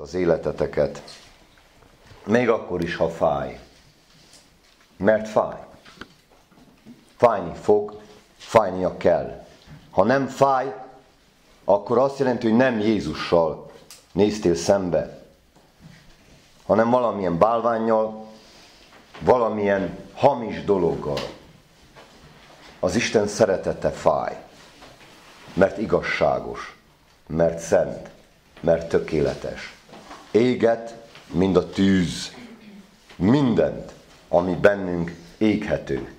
az életeteket, még akkor is, ha fáj. Mert fáj. Fájni fog, fájnia kell. Ha nem fáj, akkor azt jelenti, hogy nem Jézussal néztél szembe, hanem valamilyen bálványjal, valamilyen hamis dologgal. Az Isten szeretete fáj, mert igazságos, mert szent, mert tökéletes. Éget, mind a tűz, mindent, ami bennünk éghető.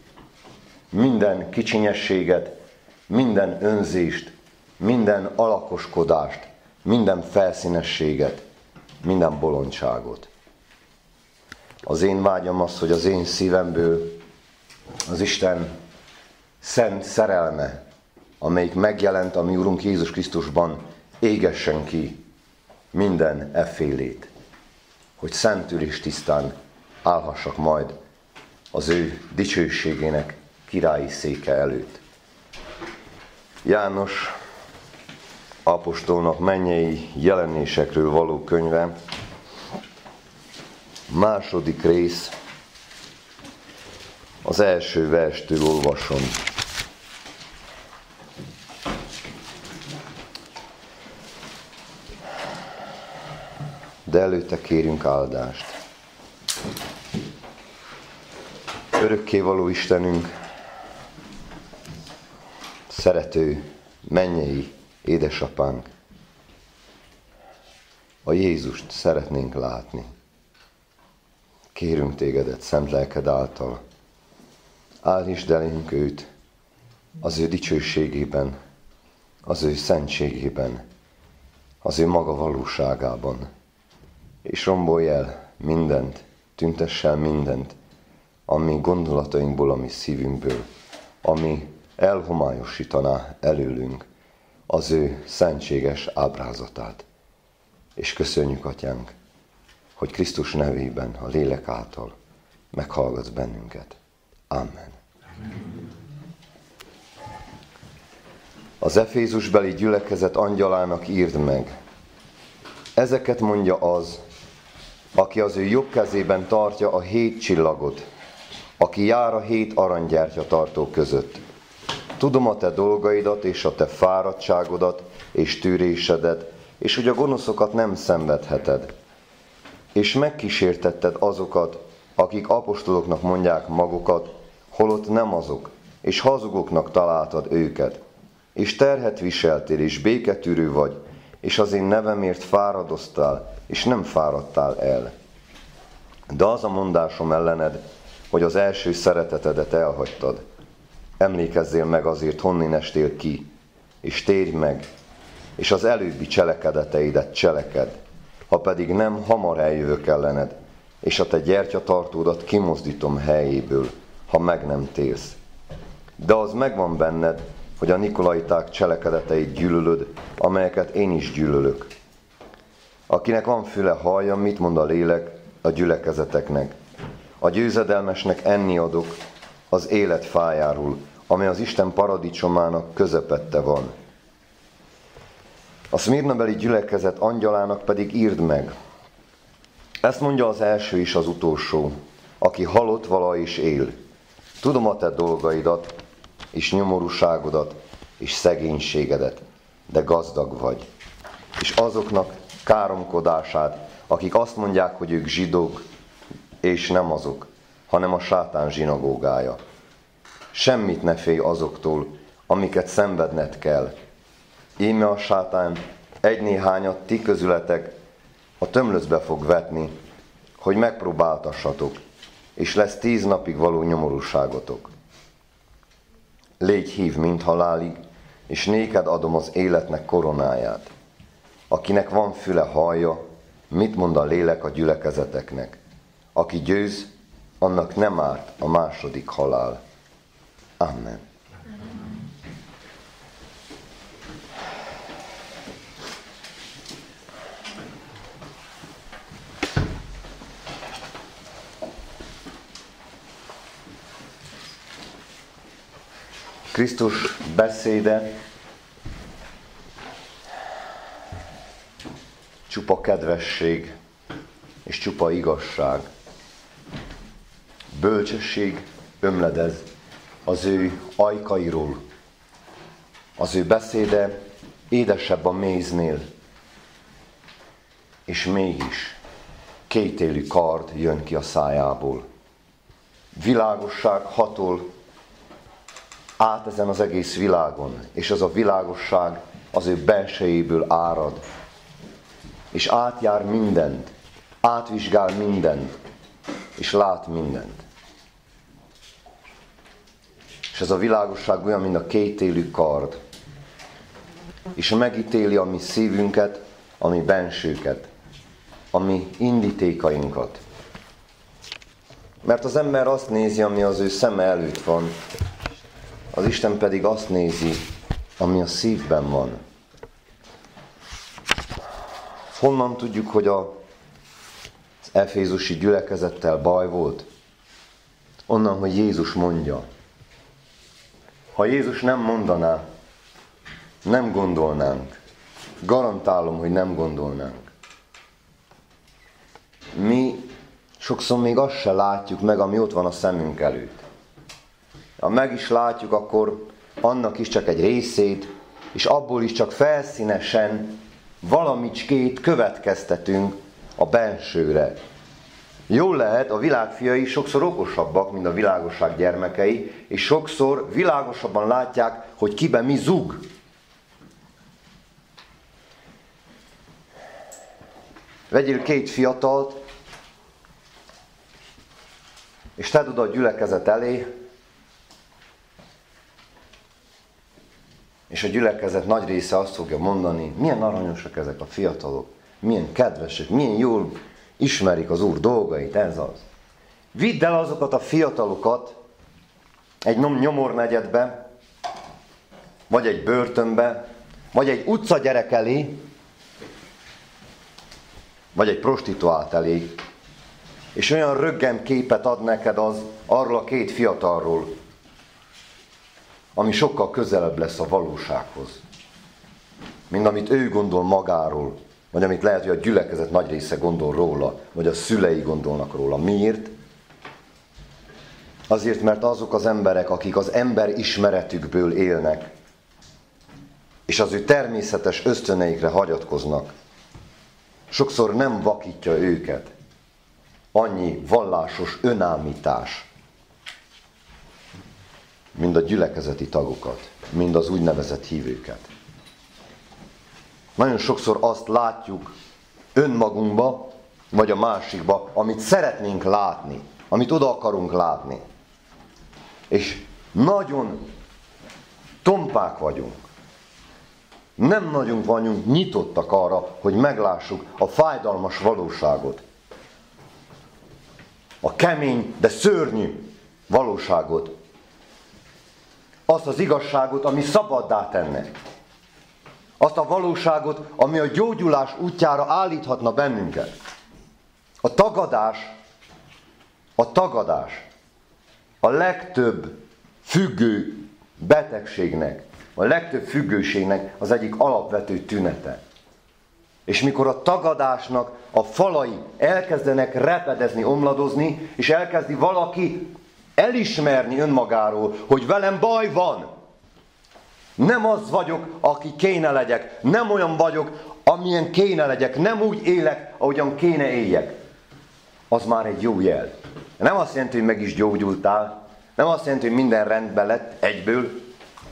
Minden kicsinyességet, minden önzést, minden alakoskodást, minden felszínességet, minden bolondságot. Az én vágyam az, hogy az én szívemből az Isten szent szerelme, amelyik megjelent a mi Urunk Jézus Krisztusban, égessen ki minden effélét, hogy szentül és tisztán állhassak majd az ő dicsőségének királyi széke előtt. János apostolnak mennyei jelenésekről való könyve, második rész, az első verstől olvasom. De előtte kérünk áldást. Örökkévaló Istenünk, szerető, mennyei édesapánk, a Jézust szeretnénk látni. Kérünk tégedet szent lelked által. Állítsd elénk őt az ő dicsőségében, az ő szentségében, az ő maga valóságában. És rombolj el mindent, tüntess el mindent, ami gondolatainkból, ami szívünkből, ami elhomályosítaná előlünk az ő szentséges ábrázatát. És köszönjük, Atyánk, hogy Krisztus nevében, a lélek által meghallgatsz bennünket. Amen. Az Efézusbeli gyülekezet angyalának írd meg. Ezeket mondja az, aki az ő jobb kezében tartja a hét csillagot, aki jár a hét aranygyertya tartó között. Tudom a te dolgaidat és a te fáradtságodat és tűrésedet, és hogy a gonoszokat nem szenvedheted. És megkísértetted azokat, akik apostoloknak mondják magukat, holott nem azok, és hazugoknak találtad őket. És terhet viseltél, és béketűrő vagy, és az én nevemért fáradoztál, és nem fáradtál el. De az a mondásom ellened, hogy az első szeretetedet elhagytad. Emlékezzél meg azért, honnan estél ki, és térj meg, és az előbbi cselekedeteidet cseleked, ha pedig nem, hamar eljövök ellened, és a te gyertyatartódat kimozdítom helyéből, ha meg nem térsz. De az megvan benned, hogy a Nikolaiták cselekedeteit gyűlölöd, amelyeket én is gyűlölök. Akinek van füle, hallja, mit mond a lélek a gyülekezeteknek. A győzedelmesnek enni adok az élet fájáról, amely az Isten paradicsomának közepette van. A Szmirnabeli gyülekezet angyalának pedig írd meg. Ezt mondja az első is az utolsó, aki halott vala is él. Tudom a te dolgaidat, és nyomorúságodat, és szegénységedet, de gazdag vagy. És azoknak káromkodását, akik azt mondják, hogy ők zsidók, és nem azok, hanem a sátán zsinagógája. Semmit ne félj azoktól, amiket szenvedned kell. Íme a sátán egy néhányat ti közületek a tömlöcbe fog vetni, hogy megpróbáltassatok, és lesz tíz napig való nyomorúságotok. Légy hív, mint halálig, és néked adom az életnek koronáját. Akinek van füle hallja, mit mond a lélek a gyülekezeteknek. Aki győz, annak nem árt a második halál. Amen. Krisztus beszéde csupa kedvesség és csupa igazság. Bölcsesség ömledez az ő ajkairól. Az ő beszéde édesebb a méznél, és mégis kétélű kard jön ki a szájából. Világosság hatol át ezen az egész világon, és az a világosság az ő belsejéből árad, és átjár mindent, átvizsgál mindent, és lát mindent. És ez a világosság olyan, mint a kétélű kard, és megítéli a mi szívünket, a mi bensőket, a mi indítékainkat. Mert az ember azt nézi, ami az ő szeme előtt van, az Isten pedig azt nézi, ami a szívben van. Honnan tudjuk, hogy a, Efézusi gyülekezettel baj volt? Onnan, hogy Jézus mondja. Ha Jézus nem mondaná, nem gondolnánk. Garantálom, hogy nem gondolnánk. Mi sokszor még azt se látjuk meg, ami ott van a szemünk előtt. Ha meg is látjuk, akkor annak is csak egy részét, és abból is csak felszínesen valamicskét következtetünk a bensőre. Jól lehet, a világ fiai sokszor okosabbak, mint a világosság gyermekei, és sokszor világosabban látják, hogy kiben mi zug. Vegyél két fiatalt, és te oda a gyülekezet elé, és a gyülekezet nagy része azt fogja mondani, milyen aranyosak ezek a fiatalok, milyen kedvesek, milyen jól ismerik az Úr dolgait, ez az. Vidd el azokat a fiatalokat egy nyomornegyedbe, vagy egy börtönbe, vagy egy utcagyerek elé, vagy egy prostituált elé, és olyan röggen képet ad neked az arról a két fiatalról, ami sokkal közelebb lesz a valósághoz, mint amit ő gondol magáról, vagy amit lehet, hogy a gyülekezet nagy része gondol róla, vagy a szülei gondolnak róla. Miért? Azért, mert azok az emberek, akik az ember ismeretükből élnek, és az ő természetes ösztöneikre hagyatkoznak, sokszor nem vakítja őket annyi vallásos önállítás, mind a gyülekezeti tagokat, mind az úgynevezett hívőket. Nagyon sokszor azt látjuk önmagunkba, vagy a másikba, amit szeretnénk látni, amit oda akarunk látni. És nagyon tompák vagyunk. Nem nagyon vagyunk nyitottak arra, hogy meglássuk a fájdalmas valóságot. A kemény, de szörnyű valóságot. Azt az igazságot, ami szabaddá tenne. Azt a valóságot, ami a gyógyulás útjára állíthatna bennünket. A tagadás, a tagadás a legtöbb függő betegségnek, a legtöbb függőségnek az egyik alapvető tünete. És mikor a tagadásnak a falai elkezdenek repedezni, omladozni, és elkezdi valaki elismerni önmagáról, hogy velem baj van, nem az vagyok, aki kéne legyek, nem olyan vagyok, amilyen kéne legyek, nem úgy élek, ahogyan kéne éljek. Az már egy jó jel. Nem azt jelenti, hogy meg is gyógyultál, nem azt jelenti, hogy minden rendben lett egyből,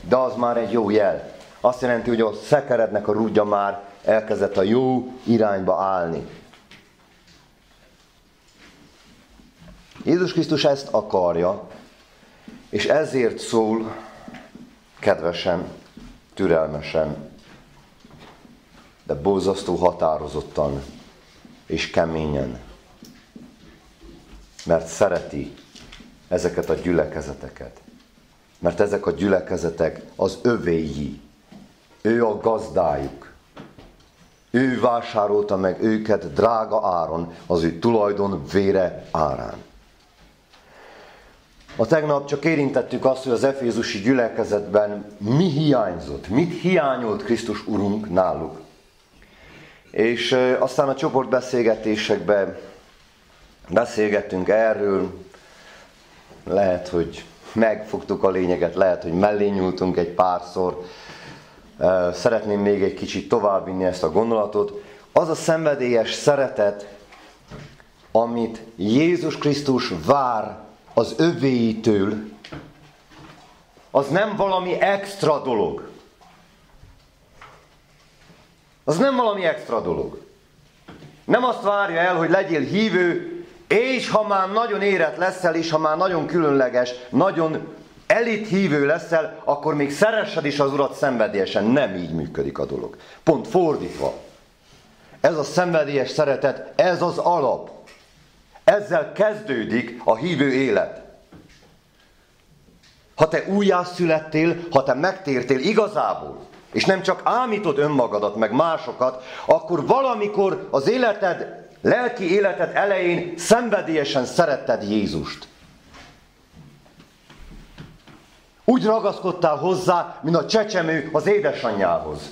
de az már egy jó jel. Azt jelenti, hogy a szekerednek a rúdja már elkezdett a jó irányba állni. Jézus Krisztus ezt akarja, és ezért szól kedvesen, türelmesen, de borzasztó határozottan és keményen. Mert szereti ezeket a gyülekezeteket. Mert ezek a gyülekezetek az övéi. Ő a gazdájuk. Ő vásárolta meg őket drága áron, az ő tulajdon vére árán. A tegnap csak érintettük azt, hogy az Efézusi gyülekezetben mi hiányzott, mit hiányolt Krisztus Urunk náluk. És aztán a csoportbeszélgetésekben beszélgettünk erről, lehet, hogy megfogtuk a lényeget, lehet, hogy mellé nyúltunk egy párszor. Szeretném még egy kicsit továbbvinni ezt a gondolatot. Az a szenvedélyes szeretet, amit Jézus Krisztus vár az övéitől, az nem valami extra dolog. Az nem valami extra dolog. Nem azt várja el, hogy legyél hívő, és ha már nagyon érett leszel, és ha már nagyon különleges, nagyon elit hívő leszel, akkor még szeressed is az Urat szenvedélyesen. Nem így működik a dolog. Pont fordítva. Ez a szenvedélyes szeretet, ez az alap. Ezzel kezdődik a hívő élet. Ha te újjászülettél, ha te megtértél igazából, és nem csak ámítod önmagadat, meg másokat, akkor valamikor az életed, lelki életed elején szenvedélyesen szeretted Jézust. Úgy ragaszkodtál hozzá, mint a csecsemő az édesanyjához.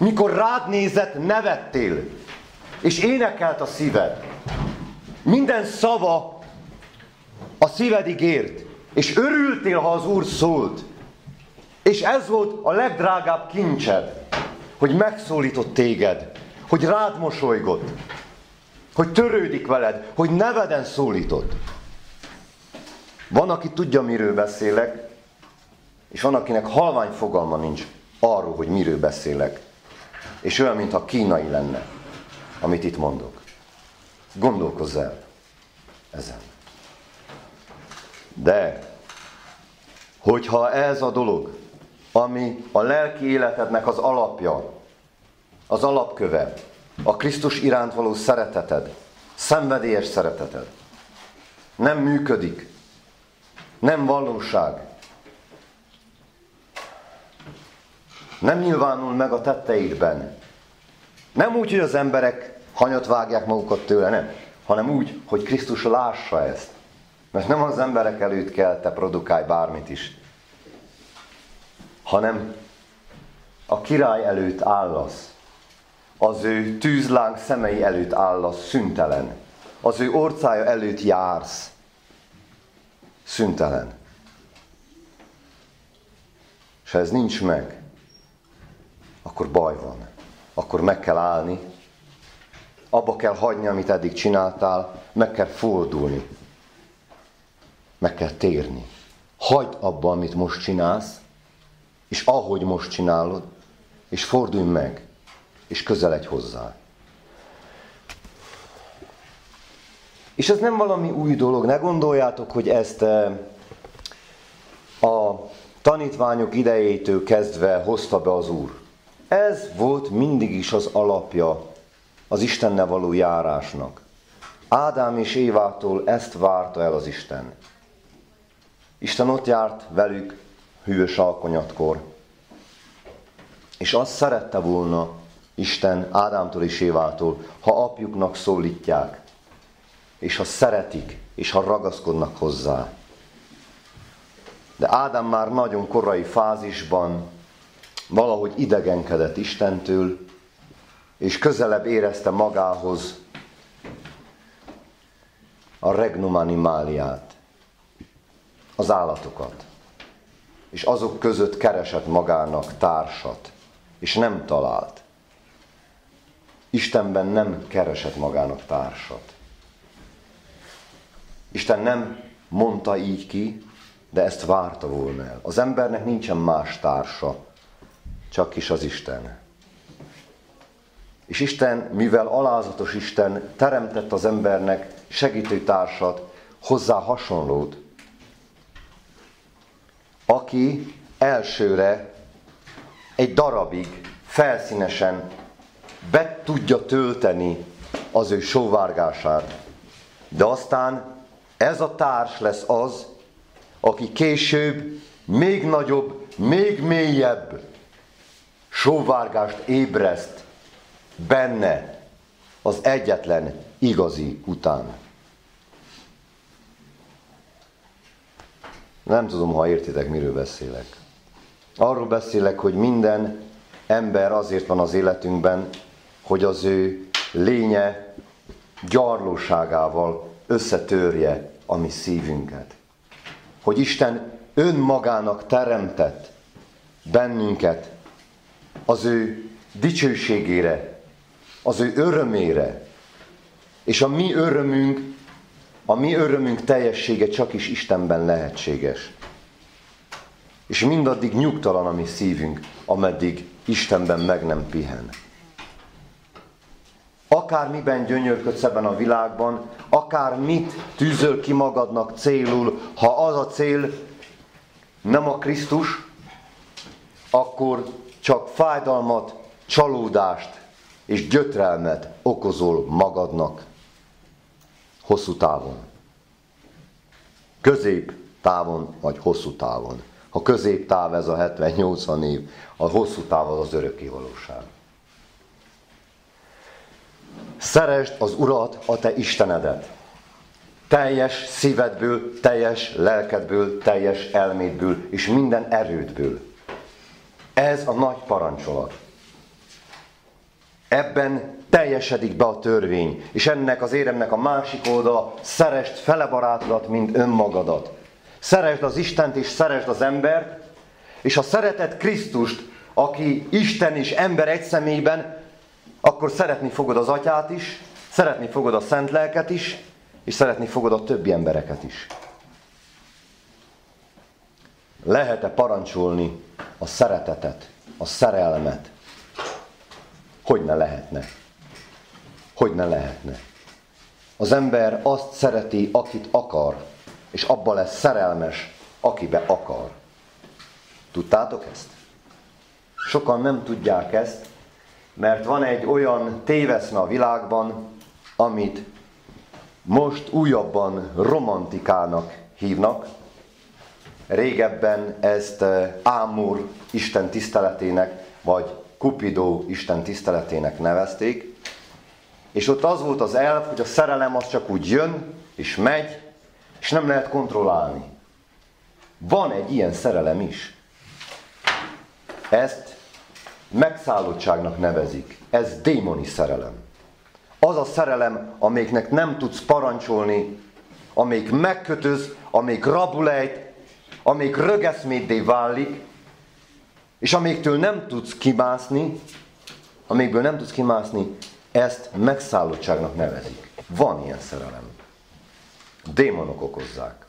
Mikor rád nézett, nevettél, és énekelt a szíved. Minden szava a szívedig ért, és örültél, ha az Úr szólt. És ez volt a legdrágább kincsed, hogy megszólított téged, hogy rád mosolygott, hogy törődik veled, hogy neveden szólított. Van, aki tudja, miről beszélek, és van, akinek halvány fogalma nincs arról, hogy miről beszélek. És olyan, mintha kínai lenne, amit itt mondok. Gondolkozz el ezen. De, hogyha ez a dolog, ami a lelki életednek az alapja, az alapköve, a Krisztus iránt való szereteted, szenvedélyes szereteted, nem működik, nem valóság, nem nyilvánul meg a tetteidben. Nem úgy, hogy az emberek hanyat vágják magukat tőle, nem, hanem úgy, hogy Krisztus lássa ezt. Mert nem az emberek előtt kell te produkálj bármit is, hanem a király előtt állasz. Az ő tűzláng szemei előtt állasz szüntelen. Az ő orcája előtt jársz szüntelen. És ez nincs meg, akkor baj van. Akkor meg kell állni, abba kell hagyni, amit eddig csináltál, meg kell fordulni. Meg kell térni. Hagyd abba, amit most csinálsz, és ahogy most csinálod, és fordulj meg, és közeledj hozzá. És ez nem valami új dolog, ne gondoljátok, hogy ezt eh, a tanítványok idejétől kezdve hozta be az Úr. Ez volt mindig is az alapja az Istennel való járásnak. Ádám és Évától ezt várta el az Isten. Isten ott járt velük hűvös alkonyatkor. És azt szerette volna Isten Ádámtól és Évától, ha apjuknak szólítják, és ha szeretik, és ha ragaszkodnak hozzá. De Ádám már nagyon korai fázisban valahogy idegenkedett Istentől, és közelebb érezte magához a regnum animáliát, az állatokat. És azok között keresett magának társat, és nem talált. Istenben nem keresett magának társat. Isten nem mondta így ki, de ezt várta volna el. Az embernek nincsen más társa, csak is az Isten. És Isten, mivel alázatos Isten, teremtett az embernek segítőtársat, hozzá hasonlót, aki elsőre egy darabig felszínesen be tudja tölteni az ő sóvárgását. De aztán ez a társ lesz az, aki később még nagyobb, még mélyebb sóvárgást ébreszt benne az egyetlen igazi után. Nem tudom, ha értitek, miről beszélek. Arról beszélek, hogy minden ember azért van az életünkben, hogy az ő lénye gyarlóságával összetörje a mi szívünket. Hogy Isten önmagának teremtett bennünket az ő dicsőségére, az ő örömére, és a mi örömünk, a mi örömünk teljessége csak is Istenben lehetséges. És mindaddig nyugtalan a mi szívünk, ameddig Istenben meg nem pihen. Akármiben gyönyörködsz ebben a világban, akár mit tűzöl ki magadnak célul, ha az a cél nem a Krisztus, akkor csak fájdalmat, csalódást és gyötrelmet okozol magadnak hosszú távon. Közép távon vagy hosszú távon. Ha közép táv ez a 70-80 év, a hosszú táv az az örökké valóság. Szeresd az Urat, a te Istenedet. Teljes szívedből, teljes lelkedből, teljes elmédből és minden erődből. Ez a nagy parancsolat. Ebben teljesedik be a törvény, és ennek az éremnek a másik oldala, szerest fele barátodat, mint önmagadat. Szeresd az Istent és szeresd az embert, és ha szereted Krisztust, aki Isten és ember egy személyben, akkor szeretni fogod az atyát is, szeretni fogod a szent lelket is, és szeretni fogod a többi embereket is. Lehet-e parancsolni a szeretetet, a szerelmet? Hogy ne lehetne? Hogy ne lehetne? Az ember azt szereti, akit akar, és abban lesz szerelmes, akibe akar. Tudtátok ezt? Sokan nem tudják ezt, mert van egy olyan téveszme a világban, amit most újabban romantikának hívnak. Régebben ezt eh, Ámur Isten tiszteletének, vagy Kupidó Isten tiszteletének nevezték. És ott az volt az elv, hogy a szerelem az csak úgy jön, és megy, és nem lehet kontrollálni. Van egy ilyen szerelem is. Ezt megszállottságnak nevezik. Ez démoni szerelem. Az a szerelem, amelyiknek nem tudsz parancsolni, amelyik megkötöz, amelyik rabulejt, amelyik rögeszméddé válik, és amelyiktől nem tudsz kimászni, amelyikből nem tudsz kimászni, ezt megszállottságnak nevezik. Van ilyen szerelem. Démonok okozzák.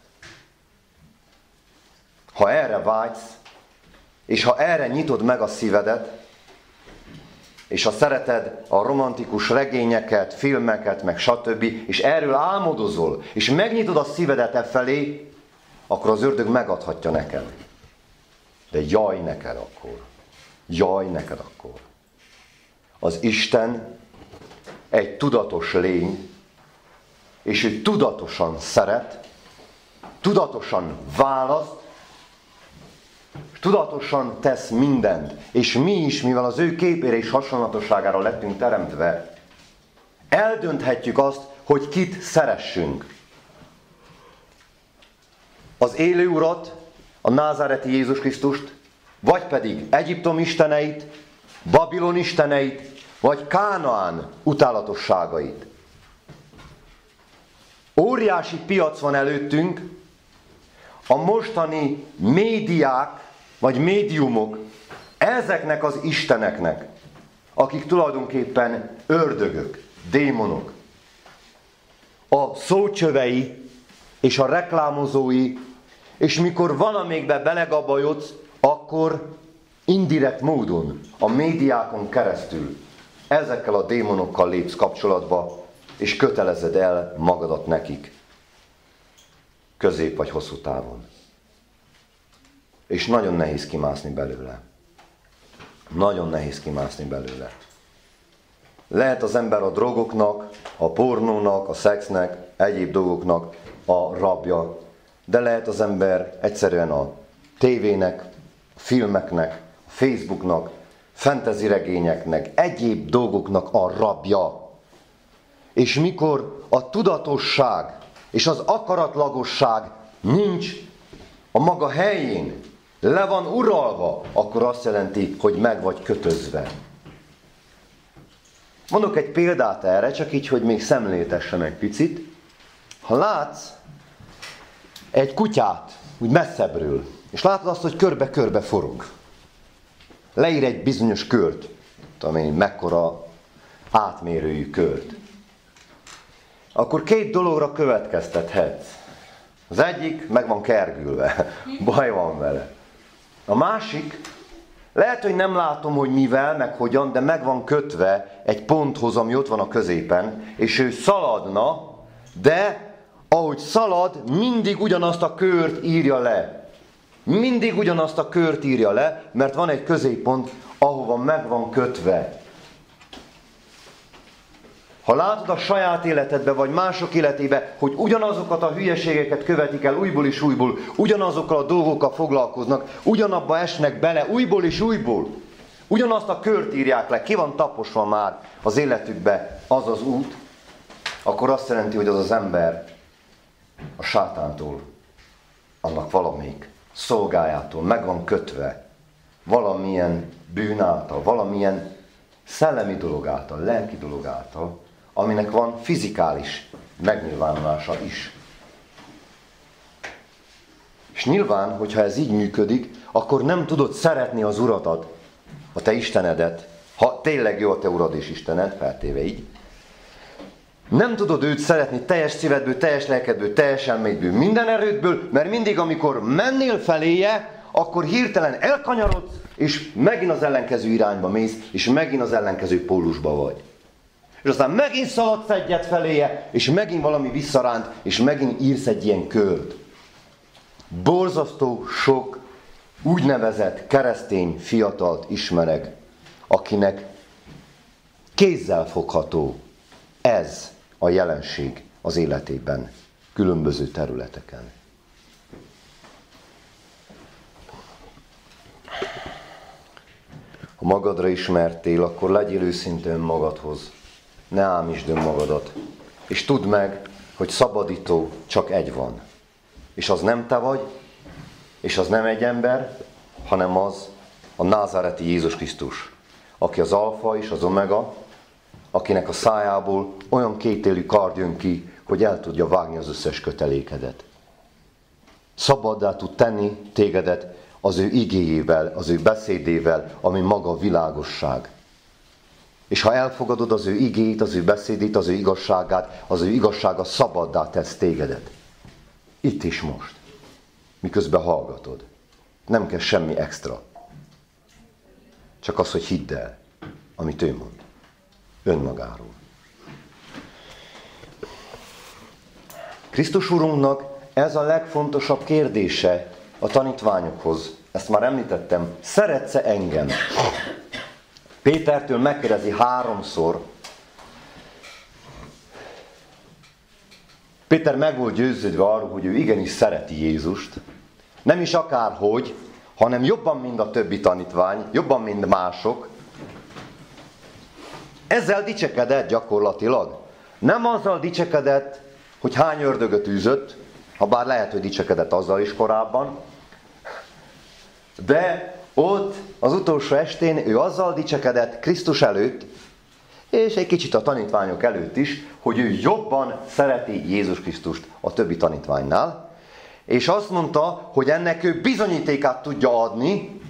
Ha erre vágysz, és ha erre nyitod meg a szívedet, és ha szereted a romantikus regényeket, filmeket, meg stb., és erről álmodozol, és megnyitod a szívedet e felé, akkor az ördög megadhatja neked. De jaj neked akkor. Jaj neked akkor. Az Isten egy tudatos lény, és ő tudatosan szeret, tudatosan választ, tudatosan tesz mindent, és mi is, mivel az ő képére és hasonlatosságára lettünk teremtve, eldönthetjük azt, hogy kit szeressünk. Az élő urat, a názáreti Jézus Krisztust, vagy pedig Egyiptom isteneit, Babilon isteneit, vagy Kánaán utálatosságait. Óriási piac van előttünk, a mostani médiák vagy médiumok ezeknek az isteneknek, akik tulajdonképpen ördögök, démonok, a szócsövei és a reklámozói, és mikor valamikbe belegabajodsz, akkor indirekt módon, a médiákon keresztül ezekkel a démonokkal lépsz kapcsolatba, és kötelezed el magadat nekik, közép vagy hosszú távon és nagyon nehéz kimászni belőle. Nagyon nehéz kimászni belőle. Lehet az ember a drogoknak, a pornónak, a szexnek, egyéb dolgoknak a rabja, de lehet az ember egyszerűen a tévének, a filmeknek, a Facebooknak, fantasy regényeknek, egyéb dolgoknak a rabja. És mikor a tudatosság és az akaratlagosság nincs a maga helyén, le van uralva, akkor azt jelenti, hogy meg vagy kötözve. Mondok egy példát erre, csak így, hogy még szemlétessen egy picit. Ha látsz egy kutyát, úgy messzebbről, és látod azt, hogy körbe-körbe forog. Leír egy bizonyos kört, tudom én, mekkora átmérőjű kört. Akkor két dologra következtethetsz. Az egyik meg van kergülve, baj van vele. A másik, lehet, hogy nem látom, hogy mivel, meg hogyan, de meg van kötve egy ponthoz, ami ott van a középen, és ő szaladna, de ahogy szalad, mindig ugyanazt a kört írja le. Mindig ugyanazt a kört írja le, mert van egy középpont, ahova meg van kötve. Ha látod a saját életedbe, vagy mások életébe, hogy ugyanazokat a hülyeségeket követik el újból és újból, ugyanazokkal a dolgokkal foglalkoznak, ugyanabba esnek bele újból és újból, ugyanazt a kört írják le, ki van taposva már az életükbe az az út, akkor azt jelenti, hogy az az ember a sátántól, annak valamelyik szolgájától meg van kötve, valamilyen bűn által, valamilyen szellemi dolog által, lelki dolog által, aminek van fizikális megnyilvánulása is. És nyilván, hogyha ez így működik, akkor nem tudod szeretni az Uradat, a te Istenedet, ha tényleg jó a te Urad és Istened, feltéve így, nem tudod őt szeretni teljes szívedből, teljes lelkedből, teljes elmédből, minden erődből, mert mindig, amikor mennél feléje, akkor hirtelen elkanyarodsz, és megint az ellenkező irányba mész, és megint az ellenkező pólusba vagy. És aztán megint szaladsz egyet feléje, és megint valami visszaránt, és megint írsz egy ilyen kört. Borzasztó sok úgynevezett keresztény fiatalt ismerek, akinek kézzel fogható ez a jelenség az életében, különböző területeken. Ha magadra ismertél, akkor legyél őszintén magadhoz ne ámítsd önmagadat. És tudd meg, hogy szabadító csak egy van. És az nem te vagy, és az nem egy ember, hanem az a názáreti Jézus Krisztus, aki az alfa és az omega, akinek a szájából olyan kétélű kard jön ki, hogy el tudja vágni az összes kötelékedet. Szabaddá tud tenni tégedet az ő igéjével, az ő beszédével, ami maga a világosság. És ha elfogadod az ő igét, az ő beszédét, az ő igazságát, az ő igazsága szabaddá tesz tégedet. Itt is most. Miközben hallgatod. Nem kell semmi extra. Csak az, hogy hidd el, amit ő mond. Önmagáról. Krisztus Urunknak ez a legfontosabb kérdése a tanítványokhoz. Ezt már említettem. Szeretsz-e engem? Pétertől megkérdezi háromszor. Péter meg volt győződve arról, hogy ő igenis szereti Jézust. Nem is akárhogy, hanem jobban, mint a többi tanítvány, jobban, mint mások. Ezzel dicsekedett gyakorlatilag. Nem azzal dicsekedett, hogy hány ördögöt űzött, ha bár lehet, hogy dicsekedett azzal is korábban, de ott az utolsó estén ő azzal dicsekedett Krisztus előtt, és egy kicsit a tanítványok előtt is, hogy ő jobban szereti Jézus Krisztust a többi tanítványnál, és azt mondta, hogy ennek ő bizonyítékát tudja adni,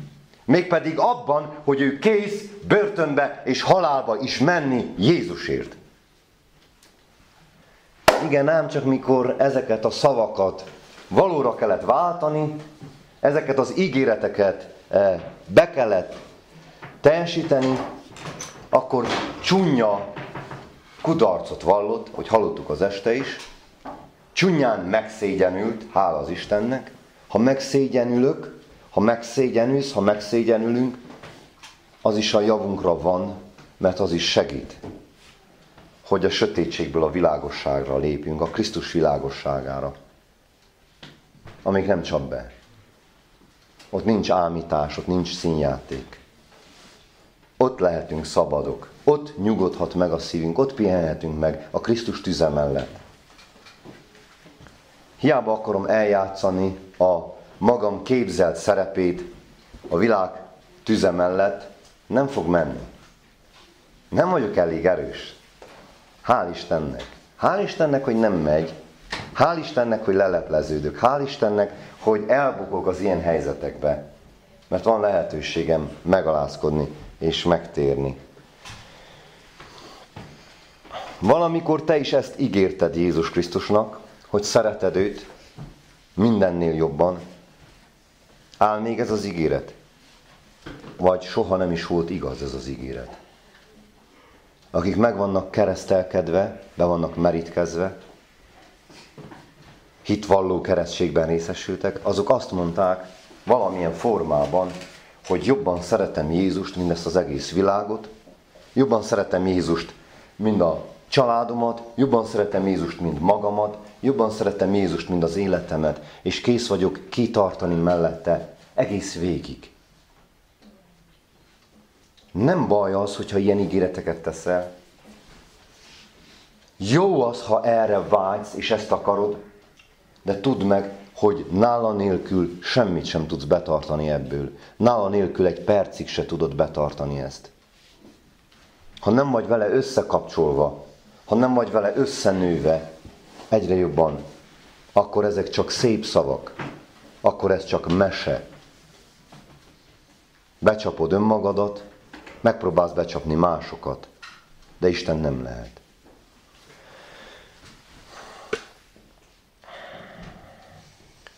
mégpedig abban, hogy ő kész börtönbe és halálba is menni Jézusért. Igen, ám csak mikor ezeket a szavakat valóra kellett váltani, ezeket az ígéreteket Eh, be kellett teljesíteni, akkor csúnya kudarcot vallott, hogy hallottuk az este is, csúnyán megszégyenült, hála az Istennek, ha megszégyenülök, ha megszégyenülsz, ha megszégyenülünk, az is a javunkra van, mert az is segít, hogy a sötétségből a világosságra lépjünk, a Krisztus világosságára, amíg nem csap be. Ott nincs ámítás, ott nincs színjáték. Ott lehetünk szabadok. Ott nyugodhat meg a szívünk, ott pihenhetünk meg a Krisztus tüze mellett. Hiába akarom eljátszani a magam képzelt szerepét a világ tüze mellett, nem fog menni. Nem vagyok elég erős. Hál' Istennek. Hál' Istennek, hogy nem megy. Hál' Istennek, hogy lelepleződök. Hál' Istennek, hogy elbukok az ilyen helyzetekbe. Mert van lehetőségem megalázkodni és megtérni. Valamikor te is ezt ígérted Jézus Krisztusnak, hogy szereted őt mindennél jobban. Áll még ez az ígéret? Vagy soha nem is volt igaz ez az ígéret? Akik meg vannak keresztelkedve, be vannak merítkezve, hitvalló keresztségben részesültek, azok azt mondták valamilyen formában, hogy jobban szeretem Jézust, mint ezt az egész világot, jobban szeretem Jézust, mint a családomat, jobban szeretem Jézust, mint magamat, jobban szeretem Jézust, mint az életemet, és kész vagyok kitartani mellette egész végig. Nem baj az, hogyha ilyen ígéreteket teszel. Jó az, ha erre vágysz, és ezt akarod, de tudd meg, hogy nála nélkül semmit sem tudsz betartani ebből. Nála nélkül egy percig se tudod betartani ezt. Ha nem vagy vele összekapcsolva, ha nem vagy vele összenőve egyre jobban, akkor ezek csak szép szavak, akkor ez csak mese. Becsapod önmagadat, megpróbálsz becsapni másokat, de Isten nem lehet.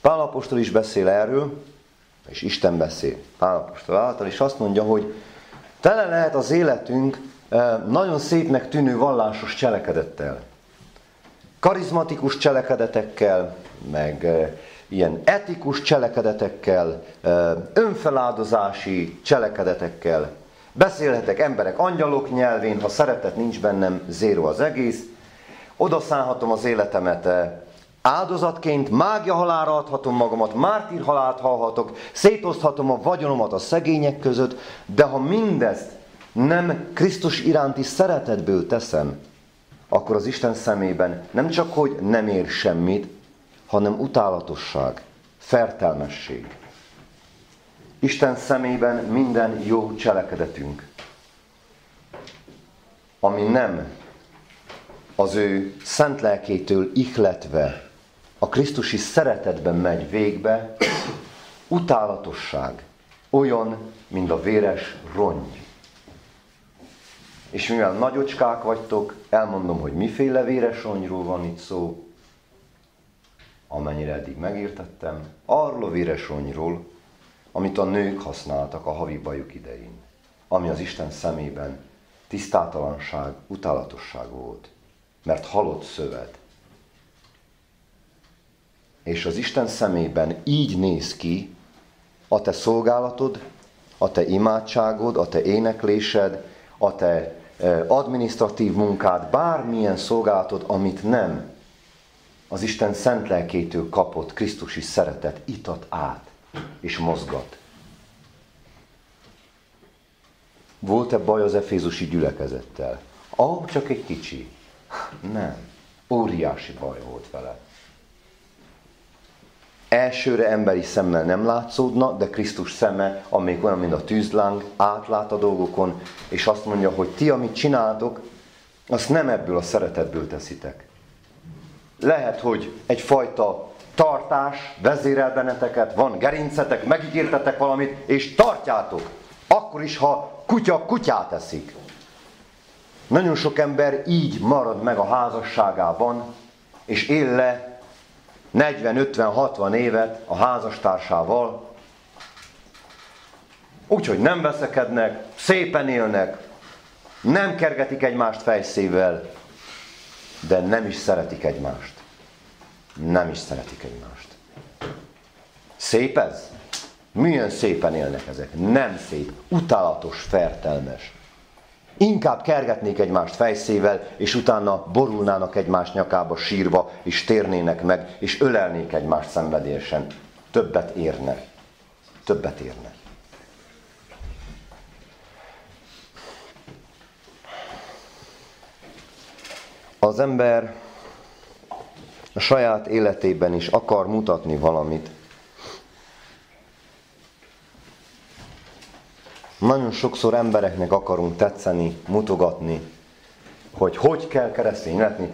Pálapostól is beszél erről, és Isten beszél Pálapostól által, és azt mondja, hogy tele lehet az életünk nagyon szépnek tűnő vallásos cselekedettel. Karizmatikus cselekedetekkel, meg ilyen etikus cselekedetekkel, önfeláldozási cselekedetekkel. Beszélhetek emberek angyalok nyelvén, ha szeretet nincs bennem, zéro az egész. Oda az életemet Áldozatként mágia halára adhatom magamat, mártír halált hallhatok, szétoszthatom a vagyonomat a szegények között, de ha mindezt nem Krisztus iránti szeretetből teszem, akkor az Isten szemében nem csak, hogy nem ér semmit, hanem utálatosság, fertelmesség. Isten szemében minden jó cselekedetünk, ami nem az ő szent lelkétől ihletve a Krisztusi szeretetben megy végbe, utálatosság, olyan, mint a véres rongy. És mivel nagyocskák vagytok, elmondom, hogy miféle véres rongyról van itt szó, amennyire eddig megértettem, arról a véres rongyról, amit a nők használtak a havi bajuk idején, ami az Isten szemében tisztátalanság, utálatosság volt, mert halott szövet, és az Isten szemében így néz ki a te szolgálatod, a te imádságod, a te éneklésed, a te administratív munkád, bármilyen szolgálatod, amit nem az Isten szent lelkétől kapott Krisztusi szeretet itat át és mozgat. Volt-e baj az efézusi gyülekezettel? Ah, csak egy kicsi. Nem. Óriási baj volt vele elsőre emberi szemmel nem látszódna, de Krisztus szeme, amelyik olyan, mint a tűzláng, átlát a dolgokon, és azt mondja, hogy ti, amit csináltok, azt nem ebből a szeretetből teszitek. Lehet, hogy egyfajta tartás vezérel benneteket, van gerincetek, megígértetek valamit, és tartjátok. Akkor is, ha kutya kutyát eszik. Nagyon sok ember így marad meg a házasságában, és él le 40-50-60 évet a házastársával, úgyhogy nem veszekednek, szépen élnek, nem kergetik egymást fejszével, de nem is szeretik egymást. Nem is szeretik egymást. Szép ez? Milyen szépen élnek ezek? Nem szép, utálatos, fertelmes. Inkább kergetnék egymást fejszével, és utána borulnának egymás nyakába sírva, és térnének meg, és ölelnék egymást szenvedélyesen. Többet érne. Többet érne. Az ember a saját életében is akar mutatni valamit, nagyon sokszor embereknek akarunk tetszeni, mutogatni, hogy hogy kell keresztény életni,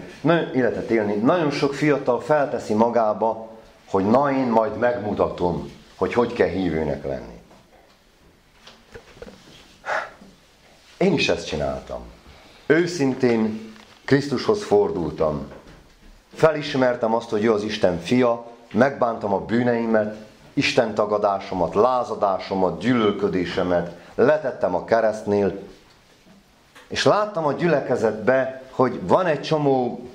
életet élni. Nagyon sok fiatal felteszi magába, hogy na én majd megmutatom, hogy hogy kell hívőnek lenni. Én is ezt csináltam. Őszintén Krisztushoz fordultam. Felismertem azt, hogy ő az Isten fia, megbántam a bűneimet, Isten tagadásomat, lázadásomat, gyűlölködésemet, letettem a keresztnél, és láttam a gyülekezetbe, hogy van egy csomó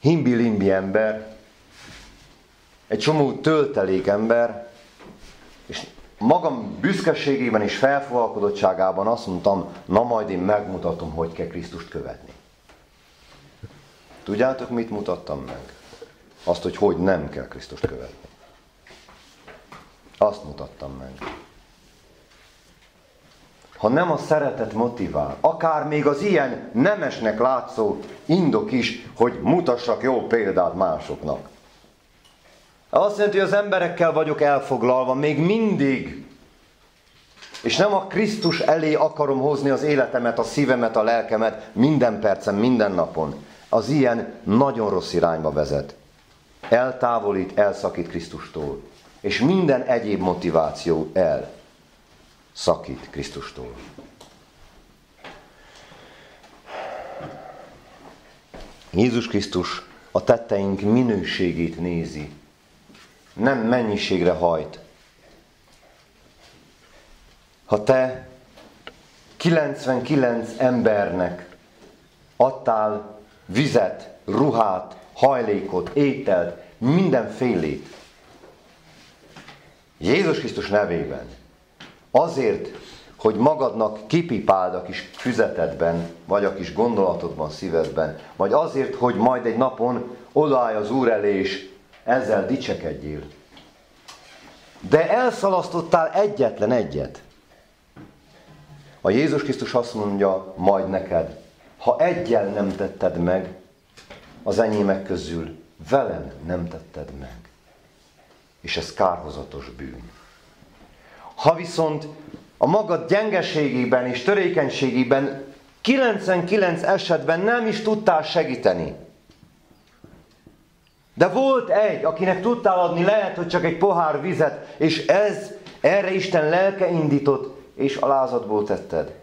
himbi-limbi ember, egy csomó töltelék ember, és magam büszkeségében és felfogalkodottságában azt mondtam, na majd én megmutatom, hogy kell Krisztust követni. Tudjátok, mit mutattam meg? Azt, hogy hogy nem kell Krisztust követni. Azt mutattam meg. Ha nem a szeretet motivál, akár még az ilyen nemesnek látszó indok is, hogy mutassak jó példát másoknak. Azt jelenti, hogy az emberekkel vagyok elfoglalva, még mindig. És nem a Krisztus elé akarom hozni az életemet, a szívemet, a lelkemet minden percen, minden napon. Az ilyen nagyon rossz irányba vezet. Eltávolít, elszakít Krisztustól. És minden egyéb motiváció el szakít Krisztustól. Jézus Krisztus a tetteink minőségét nézi, nem mennyiségre hajt. Ha te 99 embernek adtál vizet, ruhát, hajlékot, ételt, mindenfélét, Jézus Krisztus nevében, azért, hogy magadnak kipipáld a kis füzetedben, vagy a kis gondolatodban, szívedben, vagy azért, hogy majd egy napon odaállj az Úr elé, és ezzel dicsekedjél. De elszalasztottál egyetlen egyet. A Jézus Krisztus azt mondja majd neked, ha egyel nem tetted meg, az enyémek közül velem nem tetted meg. És ez kárhozatos bűn. Ha viszont a magad gyengeségében és törékenységében 99 esetben nem is tudtál segíteni, de volt egy, akinek tudtál adni, lehet, hogy csak egy pohár vizet, és ez, erre Isten lelke indított, és a lázadból tetted.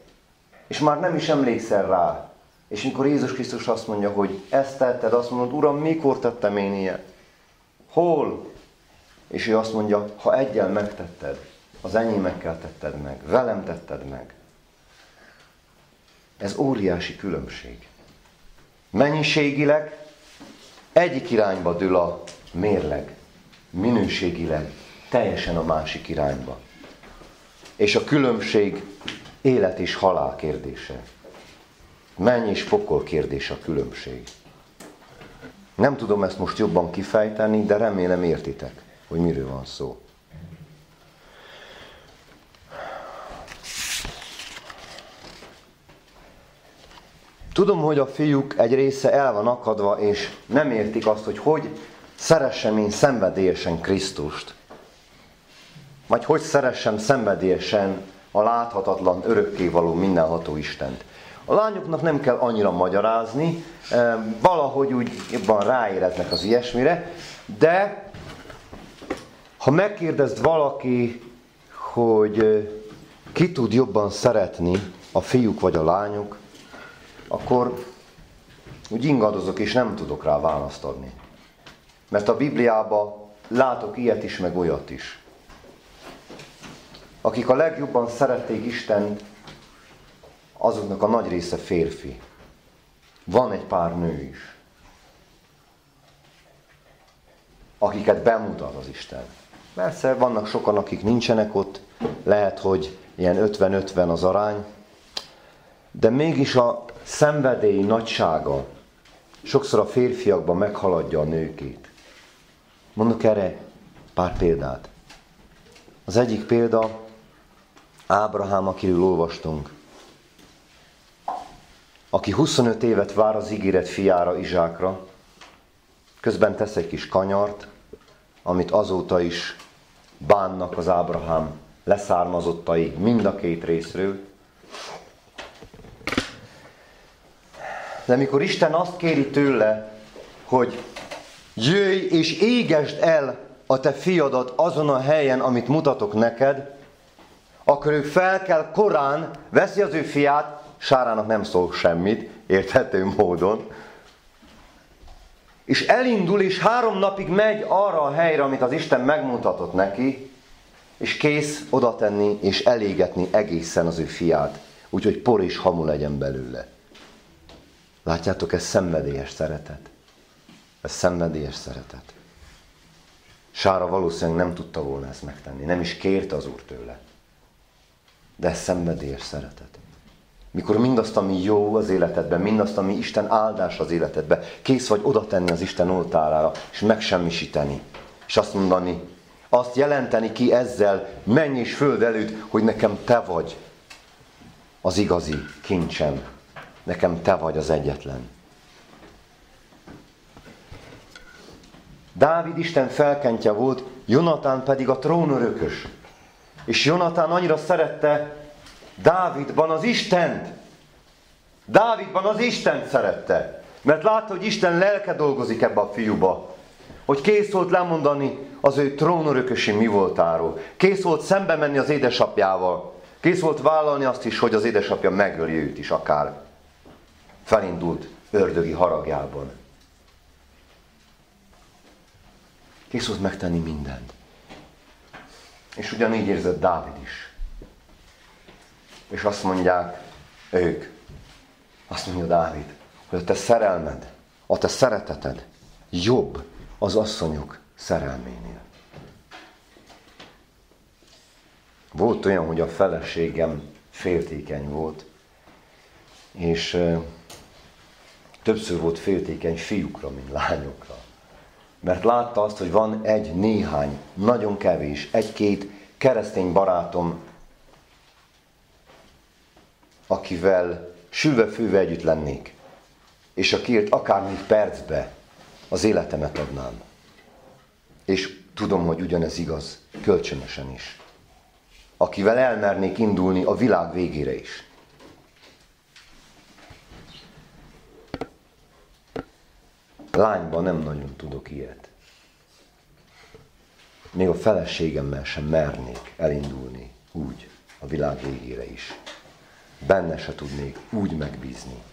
És már nem is emlékszel rá. És amikor Jézus Krisztus azt mondja, hogy ezt tetted, azt mondod, Uram, mikor tettem én ilyet? Hol? És ő azt mondja, ha egyel megtetted, az enyémekkel tetted meg, velem tetted meg. Ez óriási különbség. Mennyiségileg egyik irányba dől a mérleg, minőségileg teljesen a másik irányba. És a különbség élet és halál kérdése. Menny és pokol kérdése a különbség. Nem tudom ezt most jobban kifejteni, de remélem értitek, hogy miről van szó. Tudom, hogy a fiúk egy része el van akadva, és nem értik azt, hogy hogy szeressem én szenvedélyesen Krisztust. Vagy hogy szeressem szenvedélyesen a láthatatlan, örökkévaló, mindenható Istent. A lányoknak nem kell annyira magyarázni, eh, valahogy úgy jobban ráéreznek az ilyesmire, de ha megkérdezd valaki, hogy eh, ki tud jobban szeretni, a fiúk vagy a lányok, akkor úgy ingadozok, és nem tudok rá választ adni. Mert a Bibliában látok ilyet is, meg olyat is. Akik a legjobban szerették Isten, azoknak a nagy része férfi. Van egy pár nő is, akiket bemutat az Isten. Persze vannak sokan, akik nincsenek ott, lehet, hogy ilyen 50-50 az arány, de mégis a szenvedély nagysága sokszor a férfiakban meghaladja a nőkét. Mondok erre pár példát. Az egyik példa Ábrahám, akiről olvastunk, aki 25 évet vár az ígéret fiára, Izsákra, közben tesz egy kis kanyart, amit azóta is bánnak az Ábrahám leszármazottai mind a két részről. De amikor Isten azt kéri tőle, hogy jöjj és égesd el a te fiadat azon a helyen, amit mutatok neked, akkor ő fel kell korán, veszi az ő fiát, Sárának nem szól semmit, érthető módon, és elindul, és három napig megy arra a helyre, amit az Isten megmutatott neki, és kész oda tenni és elégetni egészen az ő fiát, úgyhogy por és hamu legyen belőle. Látjátok, ez szenvedélyes szeretet. Ez szenvedélyes szeretet. Sára valószínűleg nem tudta volna ezt megtenni, nem is kérte az Úr tőle. De ez szenvedélyes szeretet. Mikor mindazt, ami jó az életedben, mindazt, ami Isten áldás az életedben, kész vagy oda tenni az Isten oltárára, és megsemmisíteni. És azt mondani, azt jelenteni ki ezzel, menj és föld előtt, hogy nekem te vagy az igazi kincsem. Nekem te vagy az egyetlen. Dávid Isten felkentje volt, Jonatán pedig a trónörökös. És Jonatán annyira szerette Dávidban az Istent. Dávidban az Istent szerette. Mert látta, hogy Isten lelke dolgozik ebbe a fiúba. Hogy kész volt lemondani az ő trónörökösi mi voltáról. Kész volt szembe menni az édesapjával. Kész volt vállalni azt is, hogy az édesapja megöli őt is akár. Felindult ördögi haragjában. Kész volt megtenni mindent. És ugyanígy érzett Dávid is. És azt mondják ők, azt mondja Dávid, hogy a te szerelmed, a te szereteted jobb az asszonyok szerelménél. Volt olyan, hogy a feleségem féltékeny volt, és többször volt féltékeny fiúkra, mint lányokra. Mert látta azt, hogy van egy néhány, nagyon kevés, egy-két keresztény barátom, akivel sülve főve együtt lennék, és akiért akármi percbe az életemet adnám. És tudom, hogy ugyanez igaz, kölcsönösen is. Akivel elmernék indulni a világ végére is. Lányban nem nagyon tudok ilyet. Még a feleségemmel sem mernék elindulni úgy a világ végére is. Benne se tudnék úgy megbízni.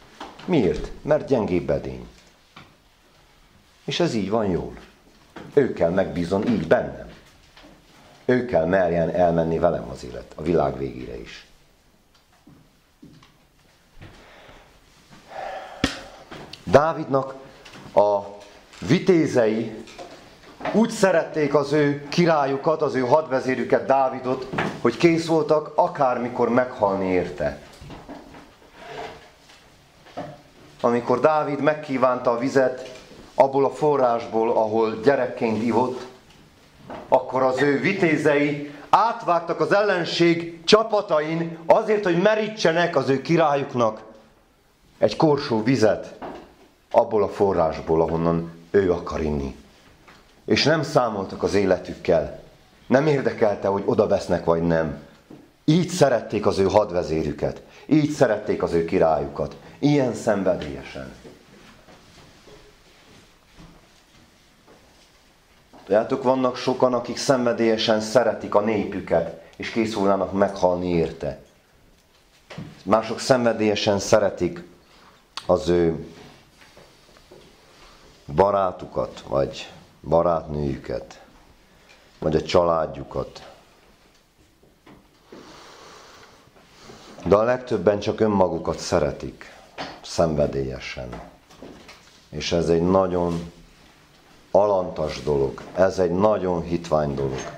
Miért? Mert gyengébb edény. És ez így van jól. Ő kell megbízon így bennem. Ő kell merjen elmenni velem az élet, a világ végére is. Dávidnak a vitézei úgy szerették az ő királyukat, az ő hadvezérüket, Dávidot, hogy kész voltak akármikor meghalni érte. Amikor Dávid megkívánta a vizet abból a forrásból, ahol gyerekként ivott, akkor az ő vitézei átvágtak az ellenség csapatain azért, hogy merítsenek az ő királyuknak egy korsó vizet abból a forrásból, ahonnan ő akar inni. És nem számoltak az életükkel. Nem érdekelte, hogy oda vesznek vagy nem. Így szerették az ő hadvezérüket. Így szerették az ő királyukat. Ilyen szenvedélyesen. Tudjátok, vannak sokan, akik szenvedélyesen szeretik a népüket, és kész volnának meghalni érte. Mások szenvedélyesen szeretik az ő barátukat, vagy barátnőjüket, vagy a családjukat. De a legtöbben csak önmagukat szeretik, szenvedélyesen. És ez egy nagyon alantas dolog, ez egy nagyon hitvány dolog.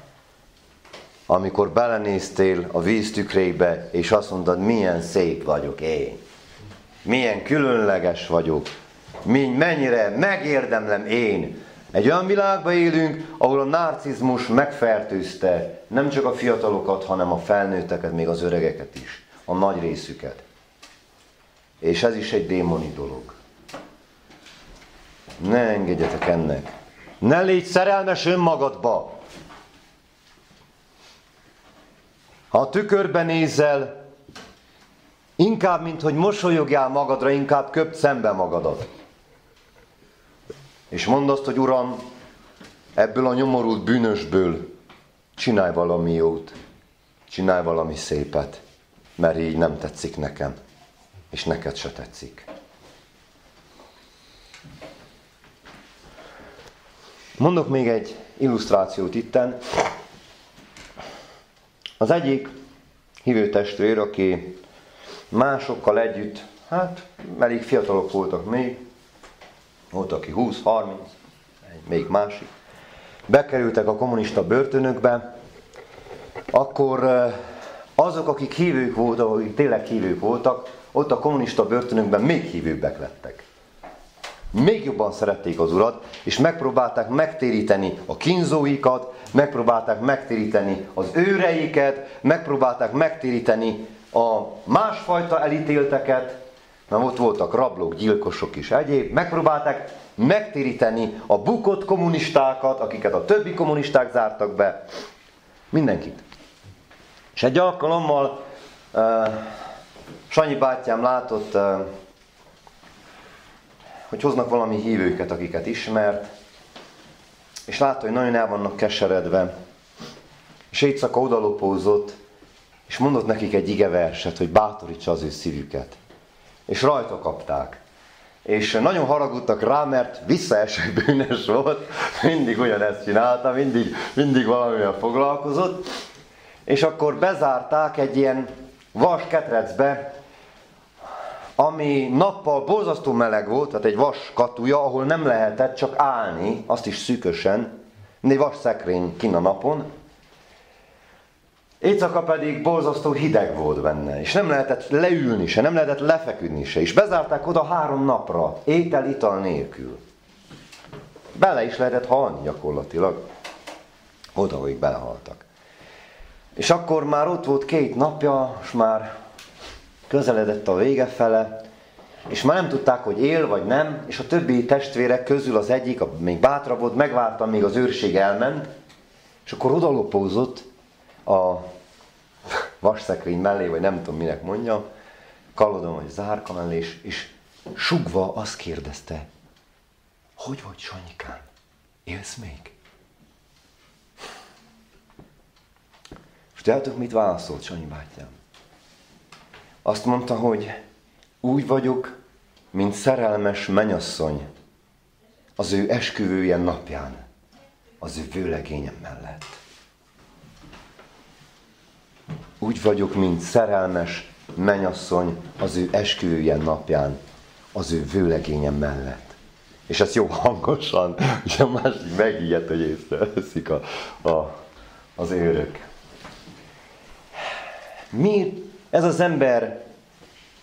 Amikor belenéztél a víz tükrébe, és azt mondod, milyen szép vagyok én, milyen különleges vagyok, mennyire megérdemlem én. Egy olyan világban élünk, ahol a narcizmus megfertőzte nem csak a fiatalokat, hanem a felnőtteket, még az öregeket is, a nagy részüket. És ez is egy démoni dolog. Ne engedjetek ennek. Ne légy szerelmes önmagadba. Ha a tükörbe nézel, inkább, mint hogy mosolyogjál magadra, inkább köpt szembe magadat. És mondd azt, hogy Uram, ebből a nyomorult bűnösből csinálj valami jót, csinálj valami szépet, mert így nem tetszik nekem, és neked se tetszik. Mondok még egy illusztrációt itten. Az egyik hívő testvér, aki másokkal együtt, hát elég fiatalok voltak még, volt aki 20-30, még másik, bekerültek a kommunista börtönökbe, akkor azok, akik hívők voltak, akik tényleg hívők voltak, ott a kommunista börtönökben még hívőbbek lettek. Még jobban szerették az Urat, és megpróbálták megtéríteni a kínzóikat, megpróbálták megtéríteni az őreiket, megpróbálták megtéríteni a másfajta elítélteket, mert ott voltak rablók, gyilkosok is egyéb, megpróbálták megtéríteni a bukott kommunistákat, akiket a többi kommunisták zártak be, mindenkit. És egy alkalommal uh, Sanyi bátyám látott, hogy hoznak valami hívőket, akiket ismert, és látta, hogy nagyon el vannak keseredve. És Éjszaka odalopózott, és mondott nekik egy ige verset, hogy bátorítsa az ő szívüket. És rajta kapták. És nagyon haragudtak rá, mert visszaeső bűnös volt, mindig ugyanezt csinálta, mindig, mindig valamivel foglalkozott. És akkor bezárták egy ilyen vas ketrecbe, ami nappal borzasztó meleg volt, tehát egy vas katuja, ahol nem lehetett csak állni, azt is szűkösen, egy vas szekrény kin a napon, Éjszaka pedig borzasztó hideg volt benne, és nem lehetett leülni se, nem lehetett lefeküdni se, és bezárták oda három napra, étel, ital nélkül. Bele is lehetett halni gyakorlatilag, oda, hogy belehaltak. És akkor már ott volt két napja, és már közeledett a vége fele, és már nem tudták, hogy él vagy nem, és a többi testvérek közül az egyik, a még bátrabb volt, megvárta, még az őrség elment, és akkor odalopózott a vasszekrény mellé, vagy nem tudom minek mondja, kalodom, vagy zárka mellé, és, és sugva azt kérdezte, hogy vagy Sanyikám, élsz még? És tudjátok, mit válaszolt Sanyi bátyám? Azt mondta, hogy úgy vagyok, mint szerelmes menyasszony az ő esküvője napján, az ő vőlegényem mellett. Úgy vagyok, mint szerelmes menyasszony az ő esküvője napján, az ő vőlegényem mellett. És ez jó hangosan, és a másik megijedt, hogy észreveszik a, a, az őrök. Mi ez az ember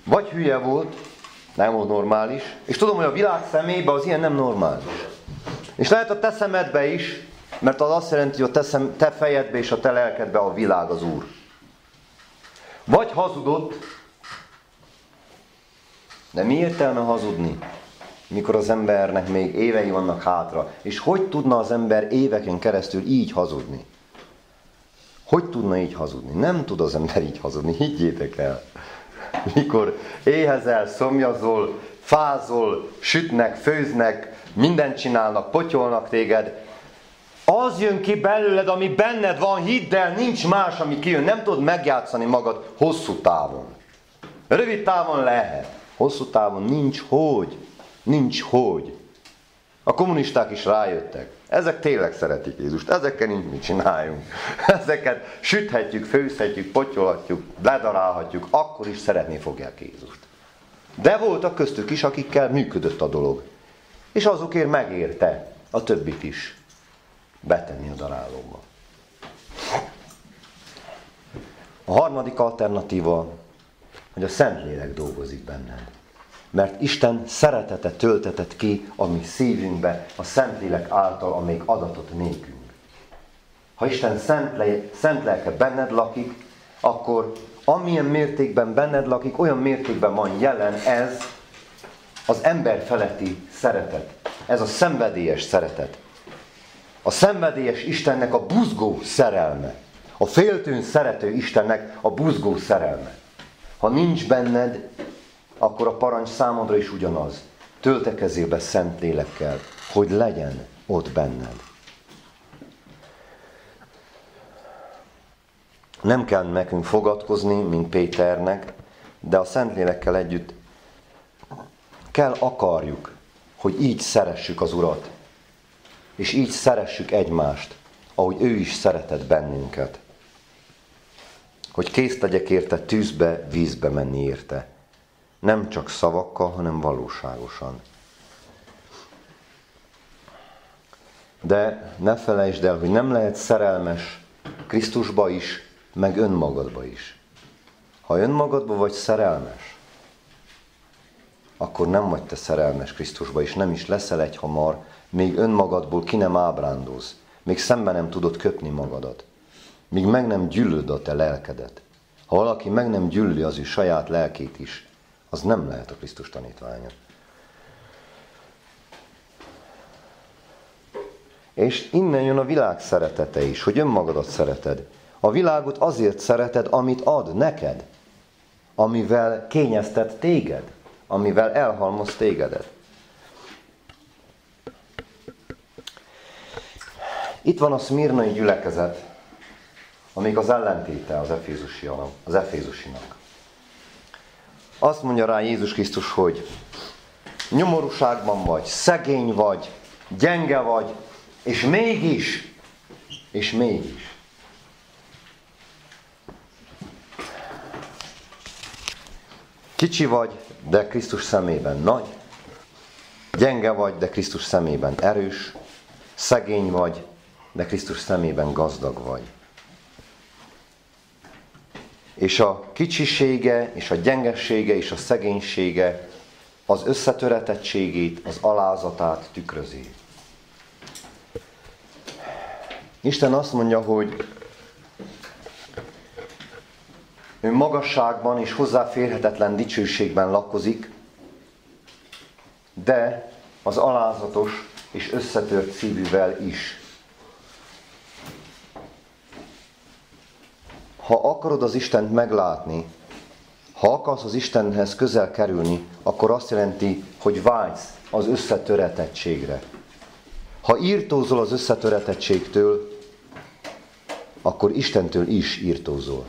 vagy hülye volt, nem volt normális, és tudom, hogy a világ szemébe az ilyen nem normális. És lehet a te szemedbe is, mert az azt jelenti, hogy a te, szem, te fejedbe és a te lelkedbe a világ az Úr. Vagy hazudott, de mi értelme hazudni, mikor az embernek még évei vannak hátra? És hogy tudna az ember éveken keresztül így hazudni? Hogy tudna így hazudni? Nem tud az ember így hazudni, higgyétek el. Mikor éhezel, szomjazol, fázol, sütnek, főznek, mindent csinálnak, potyolnak téged, az jön ki belőled, ami benned van, hidd el, nincs más, ami kijön. Nem tudod megjátszani magad hosszú távon. Rövid távon lehet. Hosszú távon nincs hogy. Nincs hogy. A kommunisták is rájöttek. Ezek tényleg szeretik Jézust, ezekkel nincs mit csináljunk. Ezeket süthetjük, főzhetjük, potyolhatjuk, ledarálhatjuk, akkor is szeretni fogják Jézust. De voltak köztük is, akikkel működött a dolog. És azokért megérte a többit is betenni a darálóba. A harmadik alternatíva, hogy a Szentlélek dolgozik benned. Mert Isten szeretete töltetett ki a mi szívünkbe a Szentlélek által, amíg adatot nékünk. Ha Isten szent, le, szent lelke benned lakik, akkor amilyen mértékben benned lakik, olyan mértékben van jelen ez az ember feletti szeretet. Ez a szenvedélyes szeretet. A szenvedélyes Istennek a buzgó szerelme. A féltőn szerető Istennek a buzgó szerelme. Ha nincs benned, akkor a parancs számodra is ugyanaz. Töltekezél szent lélekkel, hogy legyen ott benned. Nem kell nekünk fogadkozni, mint Péternek, de a Szentlélekkel együtt kell akarjuk, hogy így szeressük az Urat, és így szeressük egymást, ahogy ő is szeretett bennünket. Hogy kész legyek érte tűzbe, vízbe menni érte. Nem csak szavakkal, hanem valóságosan. De ne felejtsd el, hogy nem lehet szerelmes Krisztusba is, meg önmagadba is. Ha önmagadba vagy szerelmes, akkor nem vagy te szerelmes Krisztusba, és nem is leszel egy hamar, még önmagadból ki nem ábrándoz, még szemben nem tudod köpni magadat, míg meg nem gyűlöd a te lelkedet. Ha valaki meg nem gyűlöli az ő saját lelkét is, az nem lehet a Krisztus tanítványa. És innen jön a világ szeretete is, hogy önmagadat szereted. A világot azért szereted, amit ad neked, amivel kényeztet téged, amivel elhalmoz tégedet. Itt van a szmirnai gyülekezet, amíg az ellentéte az, az efézusinak. Azt mondja rá Jézus Krisztus, hogy nyomorúságban vagy, szegény vagy, gyenge vagy, és mégis, és mégis Kicsi vagy, de Krisztus szemében nagy. Gyenge vagy, de Krisztus szemében erős. Szegény vagy, de Krisztus szemében gazdag vagy. És a kicsisége, és a gyengessége, és a szegénysége az összetöretettségét, az alázatát tükrözi. Isten azt mondja, hogy Ő magasságban és hozzáférhetetlen dicsőségben lakozik, de az alázatos és összetört szívűvel is. Ha akarod az Istent meglátni, ha akarsz az Istenhez közel kerülni, akkor azt jelenti, hogy vágysz az összetöretettségre. Ha írtózol az összetöretettségtől, akkor Istentől is írtózol.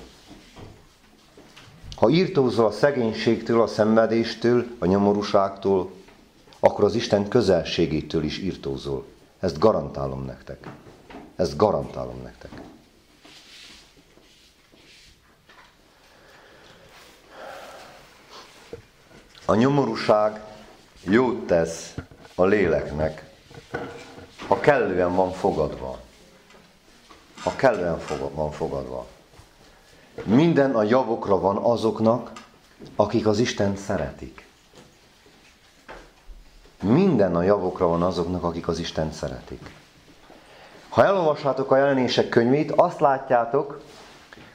Ha írtózol a szegénységtől, a szenvedéstől, a nyomorúságtól, akkor az Isten közelségétől is írtózol. Ezt garantálom nektek. Ezt garantálom nektek. A nyomorúság jót tesz a léleknek, ha kellően van fogadva. Ha kellően van fogadva. Minden a javokra van azoknak, akik az Isten szeretik. Minden a javokra van azoknak, akik az Isten szeretik. Ha elolvassátok a jelenések könyvét, azt látjátok,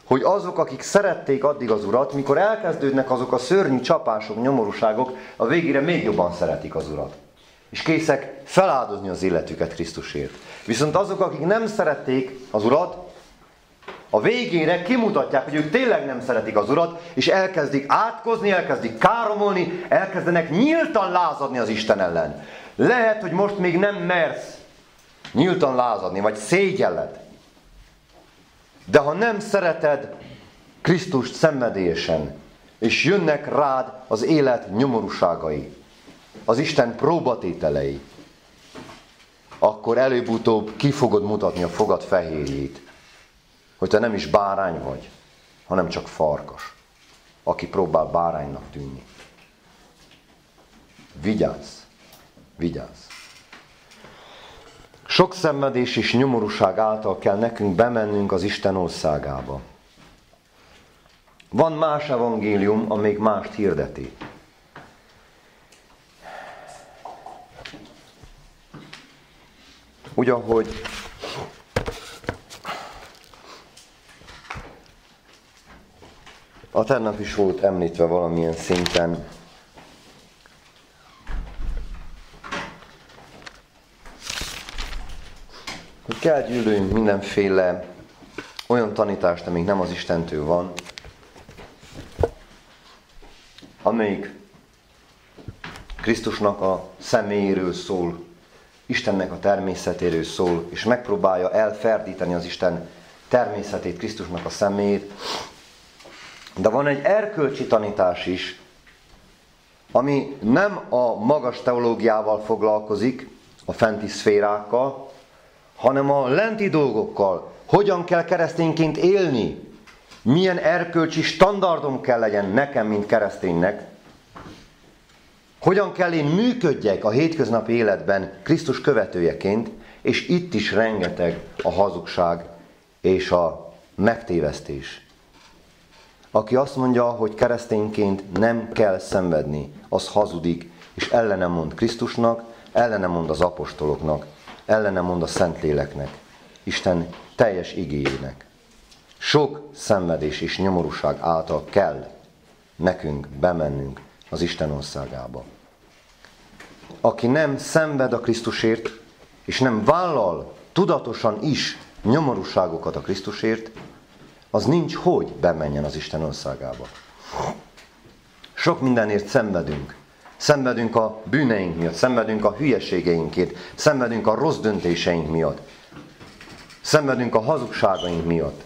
hogy azok, akik szerették addig az Urat, mikor elkezdődnek azok a szörnyű csapások, nyomorúságok, a végére még jobban szeretik az Urat. És készek feláldozni az életüket Krisztusért. Viszont azok, akik nem szerették az Urat, a végére kimutatják, hogy ők tényleg nem szeretik az Urat, és elkezdik átkozni, elkezdik káromolni, elkezdenek nyíltan lázadni az Isten ellen. Lehet, hogy most még nem mersz nyíltan lázadni, vagy szégyelled. De ha nem szereted Krisztust szenvedélyesen, és jönnek rád az élet nyomorúságai, az Isten próbatételei, akkor előbb-utóbb ki fogod mutatni a fogad fehérjét hogy te nem is bárány vagy, hanem csak farkas, aki próbál báránynak tűnni. Vigyázz! Vigyázz! Sok szenvedés és nyomorúság által kell nekünk bemennünk az Isten országába. Van más evangélium, amíg mást hirdeti. Úgy, ahogy A tegnap is volt említve valamilyen szinten. Hogy kell gyűlöljünk mindenféle olyan tanítást, amíg nem az Istentől van, amelyik Krisztusnak a személyéről szól, Istennek a természetéről szól, és megpróbálja elferdíteni az Isten természetét, Krisztusnak a személyét. De van egy erkölcsi tanítás is, ami nem a magas teológiával foglalkozik, a fenti szférákkal, hanem a lenti dolgokkal. Hogyan kell keresztényként élni? Milyen erkölcsi standardom kell legyen nekem, mint kereszténynek? Hogyan kell én működjek a hétköznapi életben Krisztus követőjeként, és itt is rengeteg a hazugság és a megtévesztés. Aki azt mondja, hogy keresztényként nem kell szenvedni, az hazudik, és ellene mond Krisztusnak, ellene mond az apostoloknak, ellene mond a Szentléleknek, Isten teljes igényének. Sok szenvedés és nyomorúság által kell nekünk bemennünk az Isten országába. Aki nem szenved a Krisztusért, és nem vállal tudatosan is nyomorúságokat a Krisztusért, az nincs hogy bemenjen az Isten országába. Sok mindenért szenvedünk. Szenvedünk a bűneink miatt, szenvedünk a hülyeségeinkért, szenvedünk a rossz döntéseink miatt, szenvedünk a hazugságaink miatt.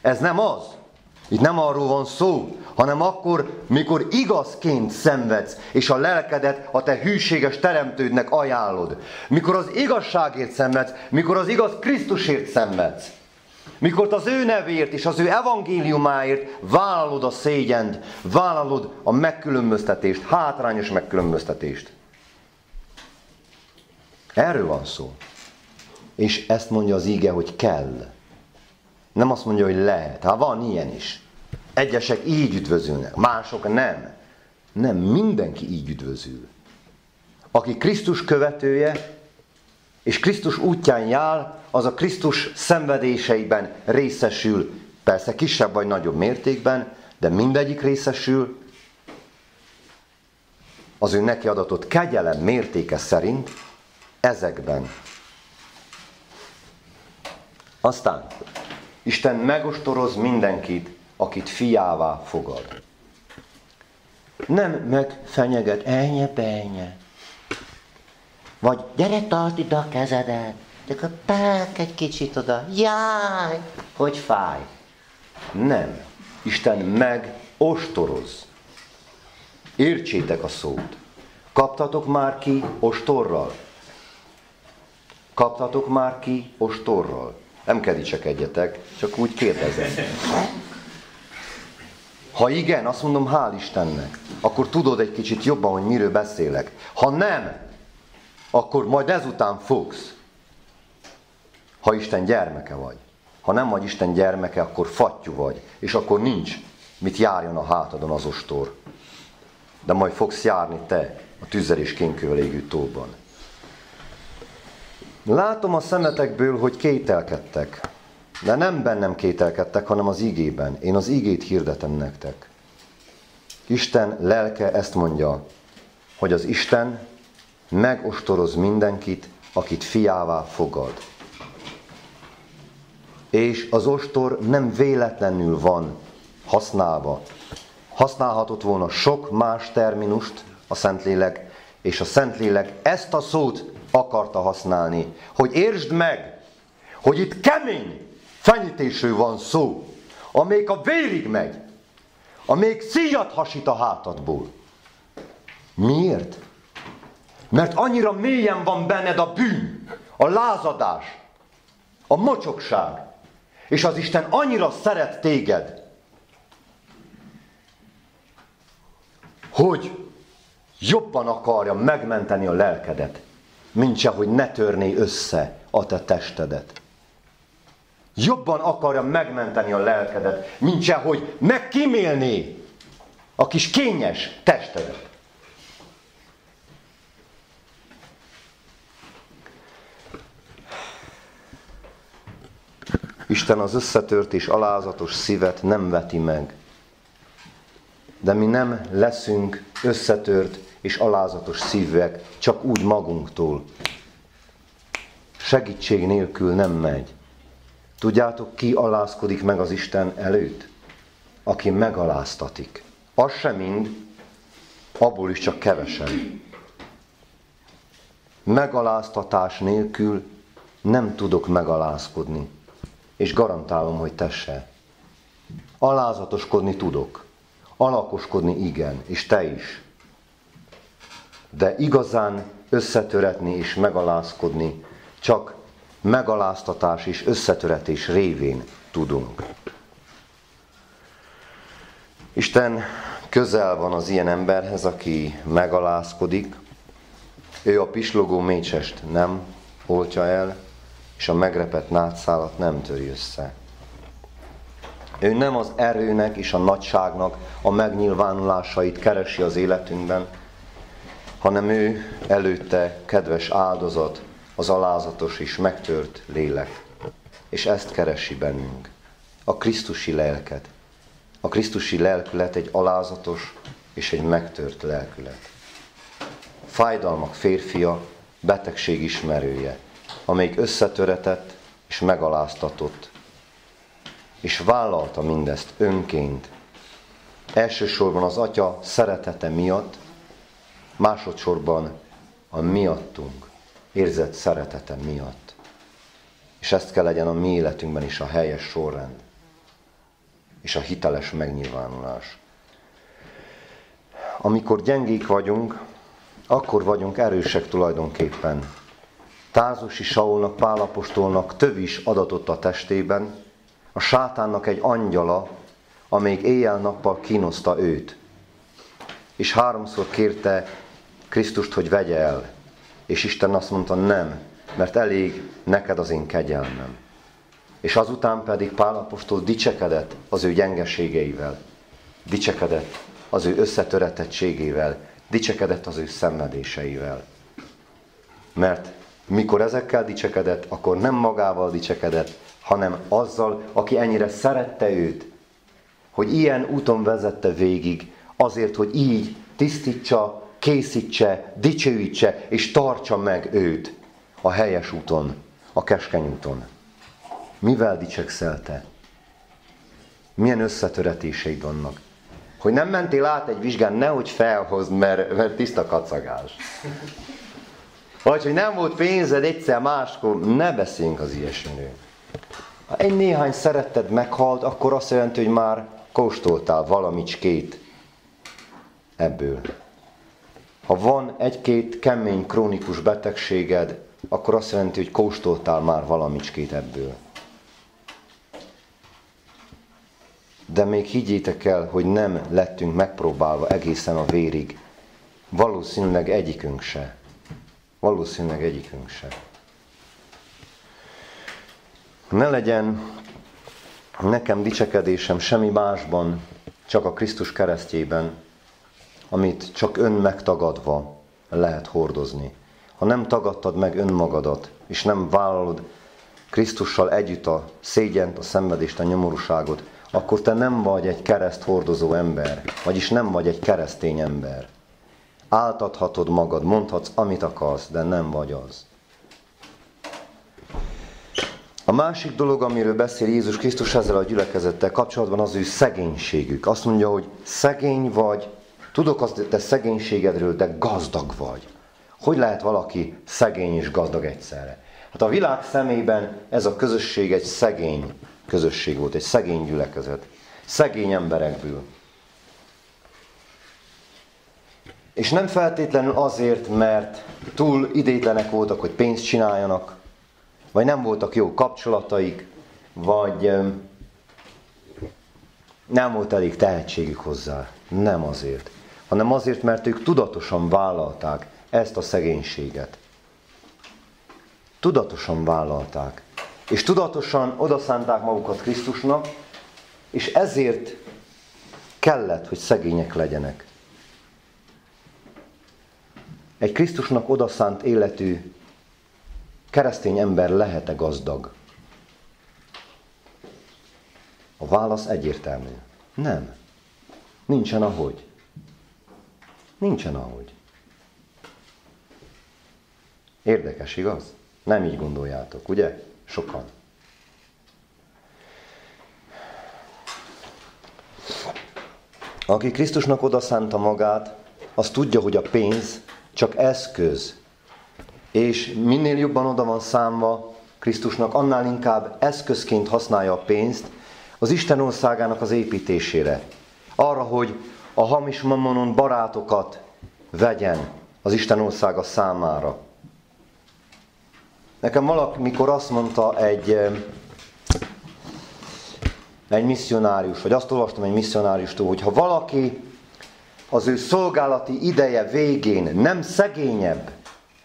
Ez nem az. Itt nem arról van szó, hanem akkor, mikor igazként szenvedsz, és a lelkedet a te hűséges teremtődnek ajánlod. Mikor az igazságért szenvedsz, mikor az igaz Krisztusért szenvedsz. Mikor az ő nevért és az ő evangéliumáért vállalod a szégyent, vállalod a megkülönböztetést, hátrányos megkülönböztetést. Erről van szó. És ezt mondja az íge, hogy kell. Nem azt mondja, hogy lehet. Hát van ilyen is. Egyesek így üdvözülnek, mások nem. Nem, mindenki így üdvözül. Aki Krisztus követője, és Krisztus útján jár, az a Krisztus szenvedéseiben részesül, persze kisebb vagy nagyobb mértékben, de mindegyik részesül, az ő neki adatott kegyelem mértéke szerint ezekben. Aztán Isten megostoroz mindenkit, akit fiává fogad. Nem megfenyeget, elnye, benye. Vagy gyere, tartsd ide a kezedet, de akkor pák egy kicsit oda, jaj, hogy fáj. Nem. Isten megostoroz. Értsétek a szót. Kaptatok már ki ostorral? Kaptatok már ki ostorral? Nem kell dicsekedjetek, csak úgy kérdezem. Ha igen, azt mondom, hál' Istennek. Akkor tudod egy kicsit jobban, hogy miről beszélek. Ha nem, akkor majd ezután fogsz. Ha Isten gyermeke vagy. Ha nem vagy Isten gyermeke, akkor fattyú vagy. És akkor nincs mit járjon a hátadon az ostor. De majd fogsz járni te a tűzzel és kénkővel égő tóban. Látom a szemetekből, hogy kételkedtek. De nem bennem kételkedtek, hanem az ígében. Én az ígét hirdetem nektek. Isten lelke ezt mondja, hogy az Isten megostoroz mindenkit, akit fiává fogad. És az ostor nem véletlenül van használva. Használhatott volna sok más terminust a Szentlélek, és a Szentlélek ezt a szót akarta használni, hogy értsd meg, hogy itt kemény fenyítésről van szó, amelyik a vérig megy, amelyik szíjat hasít a hátadból. Miért? Mert annyira mélyen van benned a bűn, a lázadás, a mocsokság, és az Isten annyira szeret téged, hogy jobban akarja megmenteni a lelkedet, mint se, hogy ne törné össze a te testedet. Jobban akarja megmenteni a lelkedet, mint se, hogy megkímélné a kis kényes testedet. Isten az összetört és alázatos szívet nem veti meg. De mi nem leszünk összetört és alázatos szívek, csak úgy magunktól. Segítség nélkül nem megy. Tudjátok, ki alázkodik meg az Isten előtt? Aki megaláztatik. Az sem mind, abból is csak kevesen. Megaláztatás nélkül nem tudok megalázkodni. És garantálom, hogy te se. Alázatoskodni tudok. Alakoskodni igen, és te is. De igazán összetöretni és megalázkodni csak megaláztatás és összetöretés révén tudunk. Isten közel van az ilyen emberhez, aki megalázkodik. Ő a pislogó mécsest nem oltja el, és a megrepett nátszálat nem töri össze. Ő nem az erőnek és a nagyságnak a megnyilvánulásait keresi az életünkben, hanem ő előtte kedves áldozat, az alázatos és megtört lélek. És ezt keresi bennünk. A Krisztusi lelket. A Krisztusi lelkület egy alázatos és egy megtört lelkület. Fájdalmak férfia, betegség ismerője, amelyik összetöretett és megaláztatott. És vállalta mindezt önként. Elsősorban az Atya szeretete miatt, másodszorban a miattunk érzett szeretete miatt. És ezt kell legyen a mi életünkben is a helyes sorrend, és a hiteles megnyilvánulás. Amikor gyengék vagyunk, akkor vagyunk erősek tulajdonképpen. Tázusi Saulnak, Pálapostolnak több is adatott a testében, a sátánnak egy angyala, amelyik éjjel-nappal kínoszta őt. És háromszor kérte Krisztust, hogy vegye el. És Isten azt mondta, nem, mert elég neked az én kegyelmem. És azután pedig Pál apostol dicsekedett az ő gyengeségeivel, dicsekedett az ő összetöretettségével, dicsekedett az ő szenvedéseivel. Mert mikor ezekkel dicsekedett, akkor nem magával dicsekedett, hanem azzal, aki ennyire szerette őt, hogy ilyen úton vezette végig, azért, hogy így tisztítsa készítse, dicsőítse és tartsa meg őt a helyes úton, a keskeny úton. Mivel dicsekszel te? Milyen összetöretéseid vannak? Hogy nem mentél át egy vizsgán, nehogy felhozd, mert, mert tiszta kacagás. Vagy hogy nem volt pénzed egyszer máskor, ne beszéljünk az ilyesmiről. Ha egy néhány szeretted meghalt, akkor azt jelenti, hogy már kóstoltál valamicskét ebből. Ha van egy-két kemény, krónikus betegséged, akkor azt jelenti, hogy kóstoltál már valamicskét ebből. De még higgyétek el, hogy nem lettünk megpróbálva egészen a vérig. Valószínűleg egyikünk se. Valószínűleg egyikünk se. Ne legyen nekem dicsekedésem semmi másban, csak a Krisztus keresztjében, amit csak ön megtagadva lehet hordozni. Ha nem tagadtad meg önmagadat, és nem vállalod Krisztussal együtt a szégyent, a szenvedést, a nyomorúságot, akkor te nem vagy egy kereszt hordozó ember, vagyis nem vagy egy keresztény ember. Áltathatod magad, mondhatsz, amit akarsz, de nem vagy az. A másik dolog, amiről beszél Jézus Krisztus ezzel a gyülekezettel kapcsolatban, az ő szegénységük. Azt mondja, hogy szegény vagy, Tudok azt te szegénységedről, de gazdag vagy. Hogy lehet valaki szegény és gazdag egyszerre? Hát a világ szemében ez a közösség egy szegény közösség volt, egy szegény gyülekezet. Szegény emberekből. És nem feltétlenül azért, mert túl idétlenek voltak, hogy pénzt csináljanak, vagy nem voltak jó kapcsolataik, vagy nem volt elég tehetségük hozzá. Nem azért hanem azért, mert ők tudatosan vállalták ezt a szegénységet. Tudatosan vállalták. És tudatosan odaszánták magukat Krisztusnak, és ezért kellett, hogy szegények legyenek egy Krisztusnak odaszánt életű keresztény ember lehet-e gazdag? A válasz egyértelmű. Nem. Nincsen ahogy. Nincsen ahogy. Érdekes, igaz? Nem így gondoljátok, ugye? Sokan. Aki Krisztusnak odaszánta magát, az tudja, hogy a pénz csak eszköz. És minél jobban oda van számva Krisztusnak, annál inkább eszközként használja a pénzt az Isten országának az építésére. Arra, hogy a hamis mammonon barátokat vegyen az Isten országa számára. Nekem valaki, mikor azt mondta egy, egy misszionárius, vagy azt olvastam egy misszionáriustól, hogy ha valaki az ő szolgálati ideje végén nem szegényebb,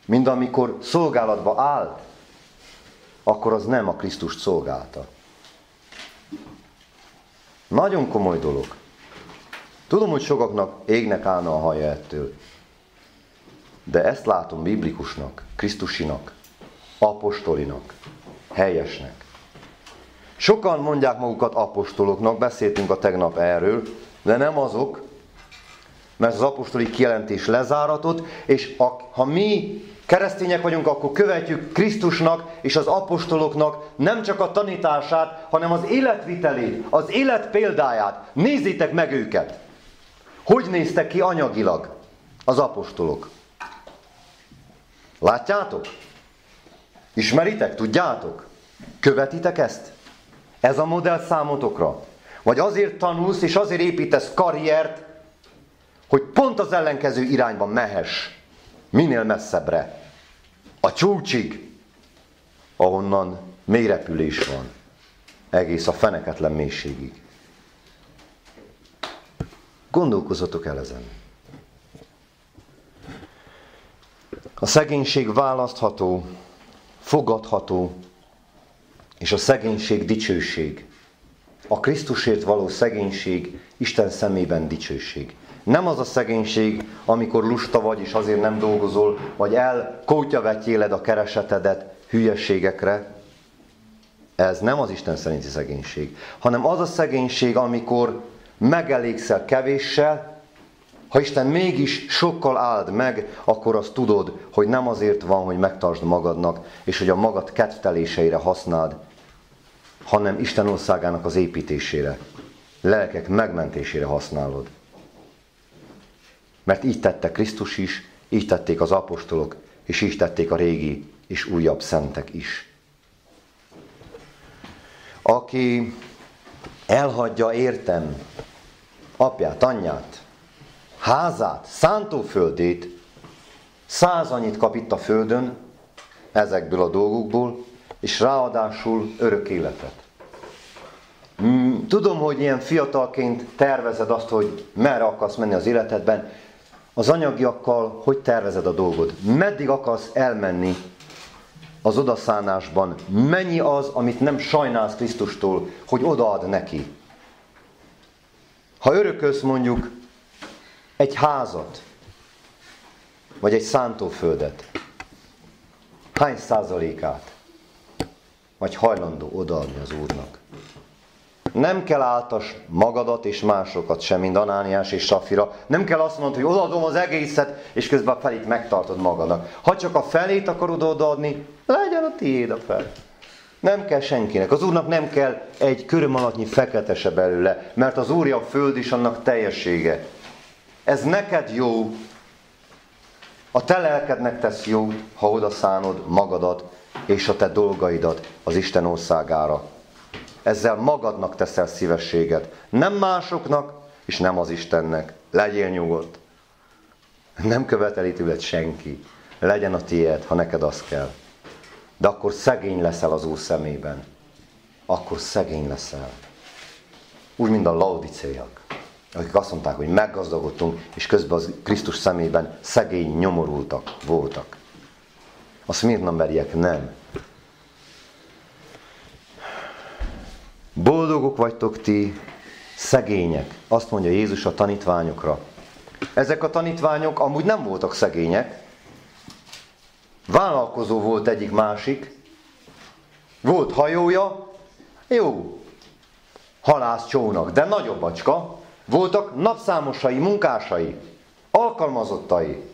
mint amikor szolgálatba áll, akkor az nem a Krisztust szolgálta. Nagyon komoly dolog. Tudom, hogy sokaknak égnek állna a haja ettől. De ezt látom biblikusnak, Krisztusinak, apostolinak, helyesnek. Sokan mondják magukat apostoloknak, beszéltünk a tegnap erről, de nem azok, mert az apostoli kijelentés lezáratott, és a, ha mi keresztények vagyunk, akkor követjük Krisztusnak és az apostoloknak nem csak a tanítását, hanem az életvitelét, az élet példáját. Nézzétek meg őket! Hogy néztek ki anyagilag az apostolok? Látjátok? Ismeritek? Tudjátok? Követitek ezt? Ez a modell számotokra? Vagy azért tanulsz és azért építesz karriert, hogy pont az ellenkező irányban mehess, minél messzebbre, a csúcsig, ahonnan mélyrepülés van, egész a feneketlen mélységig. Gondolkozatok el ezen. A szegénység választható, fogadható, és a szegénység dicsőség. A Krisztusért való szegénység Isten szemében dicsőség. Nem az a szegénység, amikor lusta vagy, és azért nem dolgozol, vagy elkótyavetjéled a keresetedet hülyeségekre. Ez nem az Isten szerinti szegénység, hanem az a szegénység, amikor megelégszel kevéssel, ha Isten mégis sokkal áld meg, akkor azt tudod, hogy nem azért van, hogy megtartsd magadnak, és hogy a magad kedvteléseire használd, hanem Isten országának az építésére, lelkek megmentésére használod. Mert így tette Krisztus is, így tették az apostolok, és így tették a régi és újabb szentek is. Aki elhagyja értem apját, anyját, házát, szántóföldét, száz annyit kap itt a földön, ezekből a dolgokból, és ráadásul örök életet. Mm, tudom, hogy ilyen fiatalként tervezed azt, hogy merre akarsz menni az életedben, az anyagiakkal hogy tervezed a dolgod? Meddig akarsz elmenni az odaszánásban? Mennyi az, amit nem sajnálsz Krisztustól, hogy odaad neki? Ha örökölsz mondjuk egy házat, vagy egy szántóföldet, hány százalékát vagy hajlandó odaadni az Úrnak? Nem kell áltas magadat és másokat sem, mint Anániás és Safira. Nem kell azt mondani, hogy odaadom az egészet, és közben a felét megtartod magadnak. Ha csak a felét akarod odaadni, legyen a tiéd a fel. Nem kell senkinek. Az Úrnak nem kell egy köröm alattnyi fekete se belőle, mert az Úrja a föld is annak teljessége. Ez neked jó, a te lelkednek tesz jó, ha odaszánod magadat és a te dolgaidat az Isten országára. Ezzel magadnak teszel szívességet, nem másoknak, és nem az Istennek. Legyél nyugodt. Nem követeli tőled senki. Legyen a tiéd, ha neked az kell. De akkor szegény leszel az Úr szemében. Akkor szegény leszel. Úgy, mint a laudicéjak, akik azt mondták, hogy meggazdagodtunk, és közben az Krisztus szemében szegény, nyomorultak voltak. A szmirnamberiek nem. Boldogok vagytok ti, szegények, azt mondja Jézus a tanítványokra. Ezek a tanítványok amúgy nem voltak szegények, vállalkozó volt egyik másik, volt hajója, jó, halász csónak, de nagyobb bacska, voltak napszámosai, munkásai, alkalmazottai.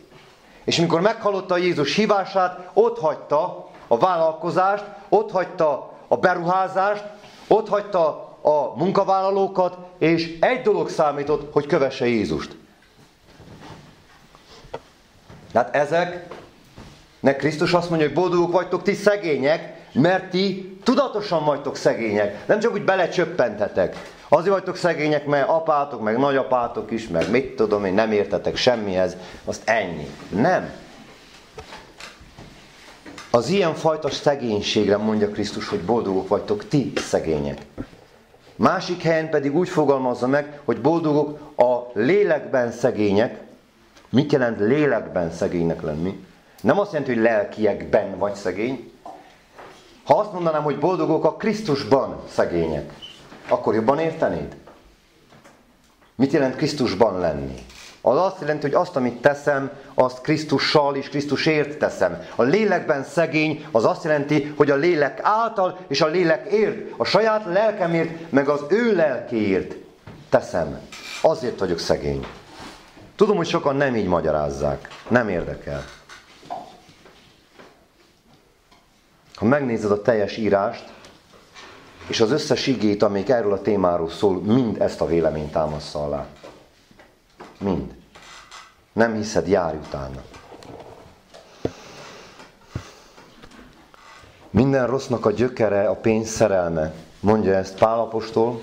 És mikor meghallotta Jézus hívását, ott hagyta a vállalkozást, ott hagyta a beruházást, ott hagyta a munkavállalókat, és egy dolog számított, hogy kövesse Jézust. Hát ezeknek Krisztus azt mondja, hogy boldogok vagytok ti szegények, mert ti tudatosan vagytok szegények. Nem csak úgy belecsöppentetek. Azért vagytok szegények, mert apátok, meg nagyapátok is, meg mit tudom én, nem értetek semmihez, azt ennyi. Nem. Az ilyen fajta szegénységre mondja Krisztus, hogy boldogok vagytok ti szegények. Másik helyen pedig úgy fogalmazza meg, hogy boldogok a lélekben szegények. Mit jelent lélekben szegénynek lenni? Nem azt jelenti, hogy lelkiekben vagy szegény. Ha azt mondanám, hogy boldogok a Krisztusban szegények, akkor jobban értenéd? Mit jelent Krisztusban lenni? Az azt jelenti, hogy azt, amit teszem, azt Krisztussal és Krisztusért teszem. A lélekben szegény az azt jelenti, hogy a lélek által és a lélek ért, a saját lelkemért, meg az ő lelkéért teszem. Azért vagyok szegény. Tudom, hogy sokan nem így magyarázzák. Nem érdekel. Ha megnézed a teljes írást, és az összes igét, amelyik erről a témáról szól, mind ezt a véleményt támaszza alá. Mind. Nem hiszed, járj utána. Minden rossznak a gyökere a pénz szerelme, mondja ezt Pálapostól,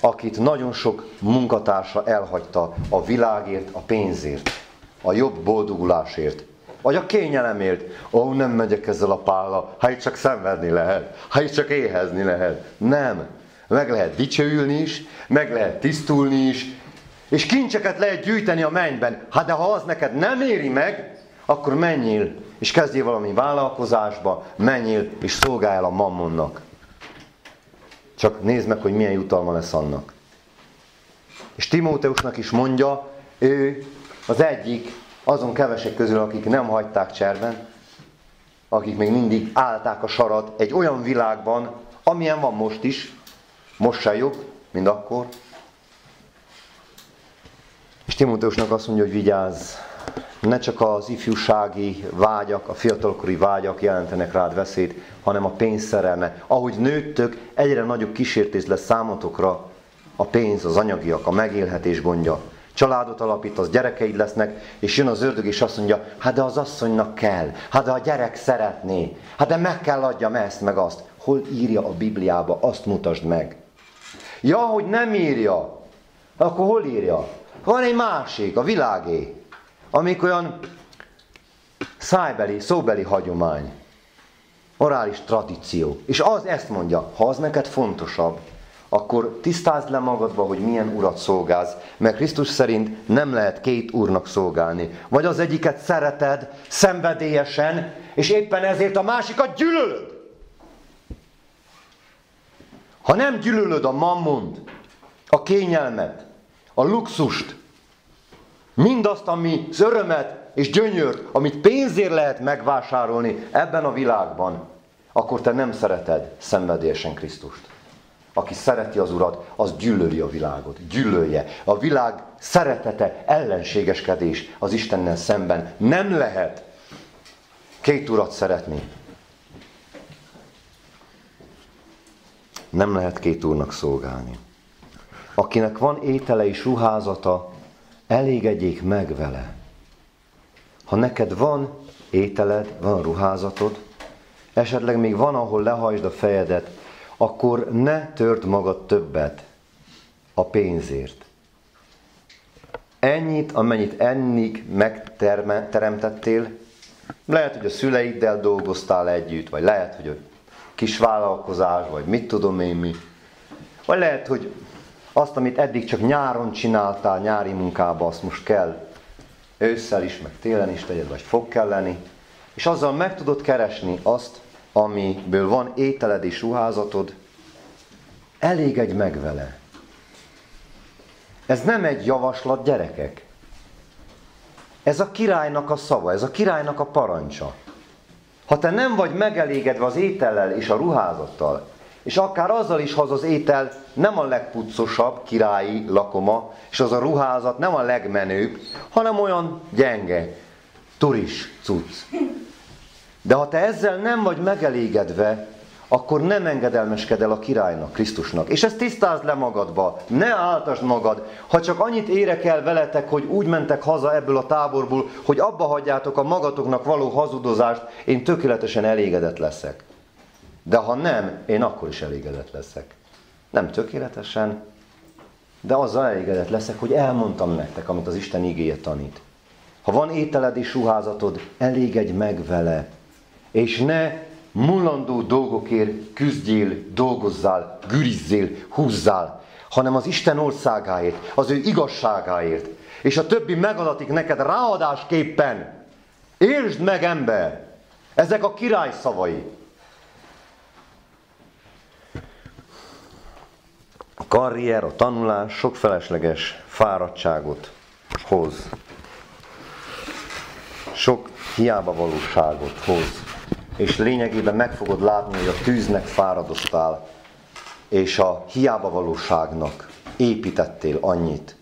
akit nagyon sok munkatársa elhagyta a világért, a pénzért, a jobb boldogulásért, vagy a kényelemért. Ó, nem megyek ezzel a pálla, ha itt csak szenvedni lehet, ha itt csak éhezni lehet. Nem. Meg lehet dicsőülni is, meg lehet tisztulni is, és kincseket lehet gyűjteni a mennyben. Hát de ha az neked nem éri meg, akkor menjél, és kezdjél valami vállalkozásba, menjél, és szolgálj a mammonnak. Csak nézd meg, hogy milyen jutalma lesz annak. És Timóteusnak is mondja, ő az egyik azon kevesek közül, akik nem hagyták cserben, akik még mindig állták a sarat egy olyan világban, amilyen van most is, most se jobb, mint akkor, és Timóteusnak azt mondja, hogy vigyázz, ne csak az ifjúsági vágyak, a fiatalkori vágyak jelentenek rád veszélyt, hanem a pénzszerelme. Ahogy nőttök, egyre nagyobb kísértés lesz számotokra a pénz, az anyagiak, a megélhetés gondja. Családot alapítasz, gyerekeid lesznek, és jön az ördög, és azt mondja, hát de az asszonynak kell, hát de a gyerek szeretné, hát de meg kell adjam ezt, meg azt. Hol írja a Bibliába, azt mutasd meg. Ja, hogy nem írja, akkor hol írja? Van egy másik, a világé, amik olyan szájbeli, szóbeli hagyomány, orális tradíció. És az ezt mondja, ha az neked fontosabb, akkor tisztázd le magadba, hogy milyen urat szolgálsz, mert Krisztus szerint nem lehet két úrnak szolgálni. Vagy az egyiket szereted szenvedélyesen, és éppen ezért a másikat gyűlölöd. Ha nem gyűlölöd a mammont, a kényelmet, a luxust, mindazt, ami örömet és gyönyört, amit pénzért lehet megvásárolni ebben a világban, akkor te nem szereted szenvedélyesen Krisztust. Aki szereti az Urat, az gyűlöli a világot, gyűlölje. A világ szeretete, ellenségeskedés az Istennel szemben. Nem lehet két urat szeretni. Nem lehet két úrnak szolgálni. Akinek van étele és ruházata, elégedjék meg vele. Ha neked van ételed, van ruházatod, esetleg még van, ahol lehajtsd a fejedet, akkor ne tört magad többet a pénzért. Ennyit, amennyit ennig megteremtettél, lehet, hogy a szüleiddel dolgoztál együtt, vagy lehet, hogy a kis vállalkozás, vagy mit tudom én mi, vagy lehet, hogy azt, amit eddig csak nyáron csináltál, nyári munkába, azt most kell ősszel is, meg télen is tegyed, vagy fog kelleni, és azzal meg tudod keresni azt, amiből van ételed és ruházatod, elégedj meg vele. Ez nem egy javaslat, gyerekek. Ez a királynak a szava, ez a királynak a parancsa. Ha te nem vagy megelégedve az étellel és a ruházattal, és akár azzal is, ha az az étel nem a legpucosabb királyi lakoma, és az a ruházat nem a legmenőbb, hanem olyan gyenge, turis cucc. De ha te ezzel nem vagy megelégedve, akkor nem engedelmeskedel a királynak, Krisztusnak. És ezt tisztázd le magadba, ne áltasd magad. Ha csak annyit érek el veletek, hogy úgy mentek haza ebből a táborból, hogy abba hagyjátok a magatoknak való hazudozást, én tökéletesen elégedett leszek. De ha nem, én akkor is elégedett leszek. Nem tökéletesen, de azzal elégedett leszek, hogy elmondtam nektek, amit az Isten igéje tanít. Ha van ételed és ruházatod, elégedj meg vele, és ne mulandó dolgokért küzdjél, dolgozzál, gürizzél, húzzál, hanem az Isten országáért, az ő igazságáért, és a többi megadatik neked ráadásképpen. Értsd meg, ember! Ezek a király szavai. Karrier, a tanulás sok felesleges fáradtságot hoz. Sok hiába valóságot hoz. És lényegében meg fogod látni, hogy a tűznek fáradoztál, és a hiába valóságnak építettél annyit.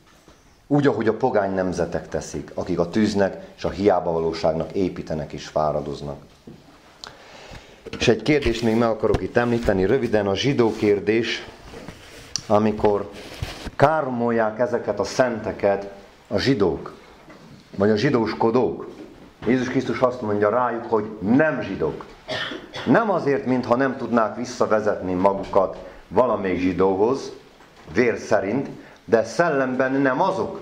Úgy, ahogy a pogány nemzetek teszik, akik a tűznek és a hiába valóságnak építenek és fáradoznak. És egy kérdést még meg akarok itt említeni, röviden a zsidó kérdés, amikor káromolják ezeket a szenteket a zsidók, vagy a zsidóskodók. Jézus Krisztus azt mondja rájuk, hogy nem zsidók. Nem azért, mintha nem tudnák visszavezetni magukat valamelyik zsidóhoz, vér szerint, de szellemben nem azok.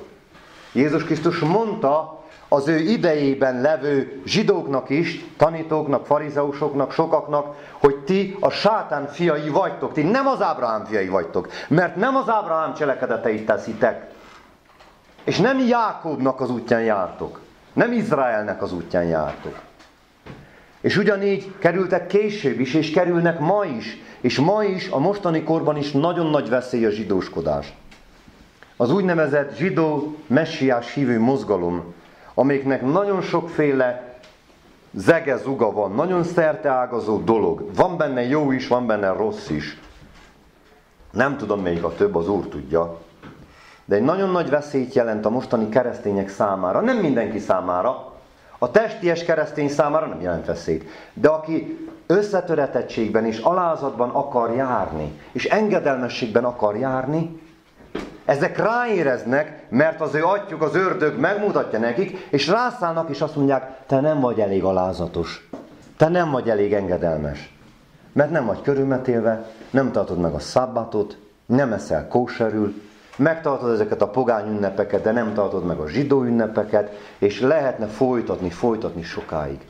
Jézus Krisztus mondta az ő idejében levő zsidóknak is, tanítóknak, farizeusoknak, sokaknak, hogy ti a sátán fiai vagytok, ti nem az Ábrahám fiai vagytok, mert nem az Ábrahám cselekedeteit teszitek, és nem Jákobnak az útján jártok, nem Izraelnek az útján jártok. És ugyanígy kerültek később is, és kerülnek ma is, és ma is, a mostani korban is nagyon nagy veszély a zsidóskodás. Az úgynevezett zsidó messiás hívő mozgalom, amiknek nagyon sokféle zege zuga van, nagyon szerteágazó dolog. Van benne jó is, van benne rossz is. Nem tudom melyik a több, az Úr tudja. De egy nagyon nagy veszélyt jelent a mostani keresztények számára. Nem mindenki számára. A testies keresztény számára nem jelent veszélyt. De aki összetöretettségben és alázatban akar járni, és engedelmességben akar járni, ezek ráéreznek, mert az ő atyuk, az ördög megmutatja nekik, és rászállnak, és azt mondják, te nem vagy elég alázatos, te nem vagy elég engedelmes. Mert nem vagy körülmetélve, nem tartod meg a szabbatot, nem eszel kóserül, megtartod ezeket a pogány ünnepeket, de nem tartod meg a zsidó ünnepeket, és lehetne folytatni, folytatni sokáig.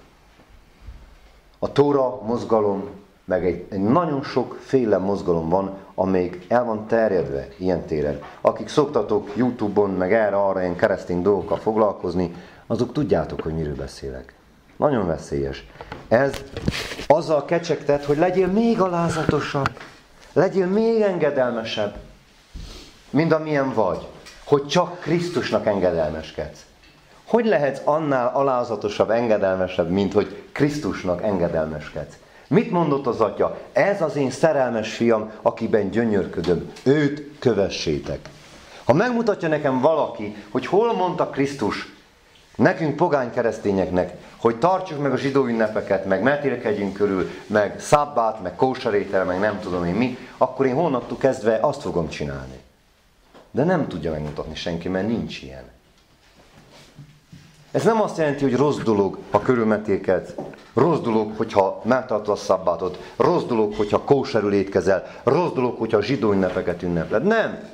A Tóra mozgalom, meg egy, egy nagyon féle mozgalom van, amelyik el van terjedve ilyen téren. Akik szoktatok Youtube-on, meg erre-arra ilyen keresztény dolgokkal foglalkozni, azok tudjátok, hogy miről beszélek. Nagyon veszélyes. Ez azzal kecsegtet, hogy legyél még alázatosabb, legyél még engedelmesebb, mint amilyen vagy, hogy csak Krisztusnak engedelmeskedsz. Hogy lehetsz annál alázatosabb, engedelmesebb, mint hogy Krisztusnak engedelmeskedsz? Mit mondott az atya? Ez az én szerelmes fiam, akiben gyönyörködöm. Őt kövessétek. Ha megmutatja nekem valaki, hogy hol mondta Krisztus nekünk pogány keresztényeknek, hogy tartsuk meg a zsidó ünnepeket, meg metélkedjünk körül, meg szabbát, meg kósarétel, meg nem tudom én mi, akkor én holnaptól kezdve azt fogom csinálni. De nem tudja megmutatni senki, mert nincs ilyen. Ez nem azt jelenti, hogy rossz dolog, ha körülmetélkedsz, rossz dolog, hogyha megtartod a szabbátot, rossz dolog, hogyha kóserül étkezel, rossz dolog, hogyha zsidó ünnepeket ünnepled. Nem.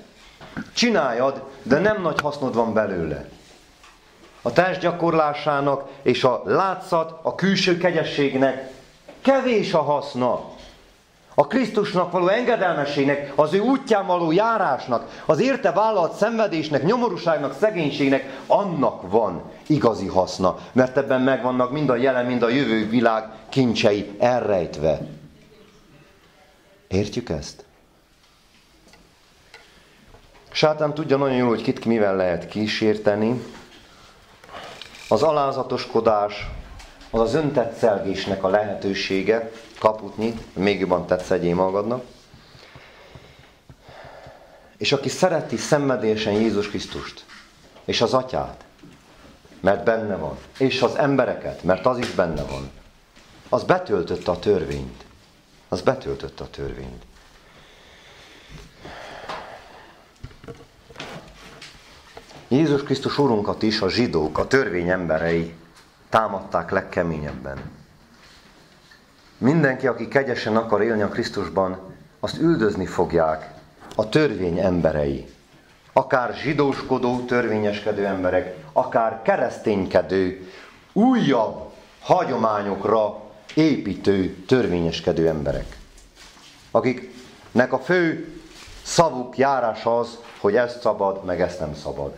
Csináljad, de nem nagy hasznod van belőle. A test gyakorlásának és a látszat, a külső kegyességnek kevés a haszna. A Krisztusnak való engedelmességnek, az ő útján való járásnak, az érte vállalt szenvedésnek, nyomorúságnak, szegénységnek, annak van igazi haszna, mert ebben megvannak mind a jelen, mind a jövő világ kincsei elrejtve. Értjük ezt? Sátán tudja nagyon jól, hogy kit mivel lehet kísérteni. Az alázatoskodás, az az öntetszelgésnek a lehetősége, kaput nyit, még jobban tetszegyél magadnak. És aki szereti szenvedélyesen Jézus Krisztust, és az atyát, mert benne van, és az embereket, mert az is benne van, az betöltötte a törvényt. az betöltötte a törvényt. Jézus Krisztus Urunkat is a zsidók, a törvény emberei támadták legkeményebben. Mindenki, aki kegyesen akar élni a Krisztusban, azt üldözni fogják a törvény emberei. Akár zsidóskodó, törvényeskedő emberek, akár kereszténykedő, újabb hagyományokra építő, törvényeskedő emberek. Akiknek a fő szavuk, járás az, hogy ezt szabad, meg ezt nem szabad.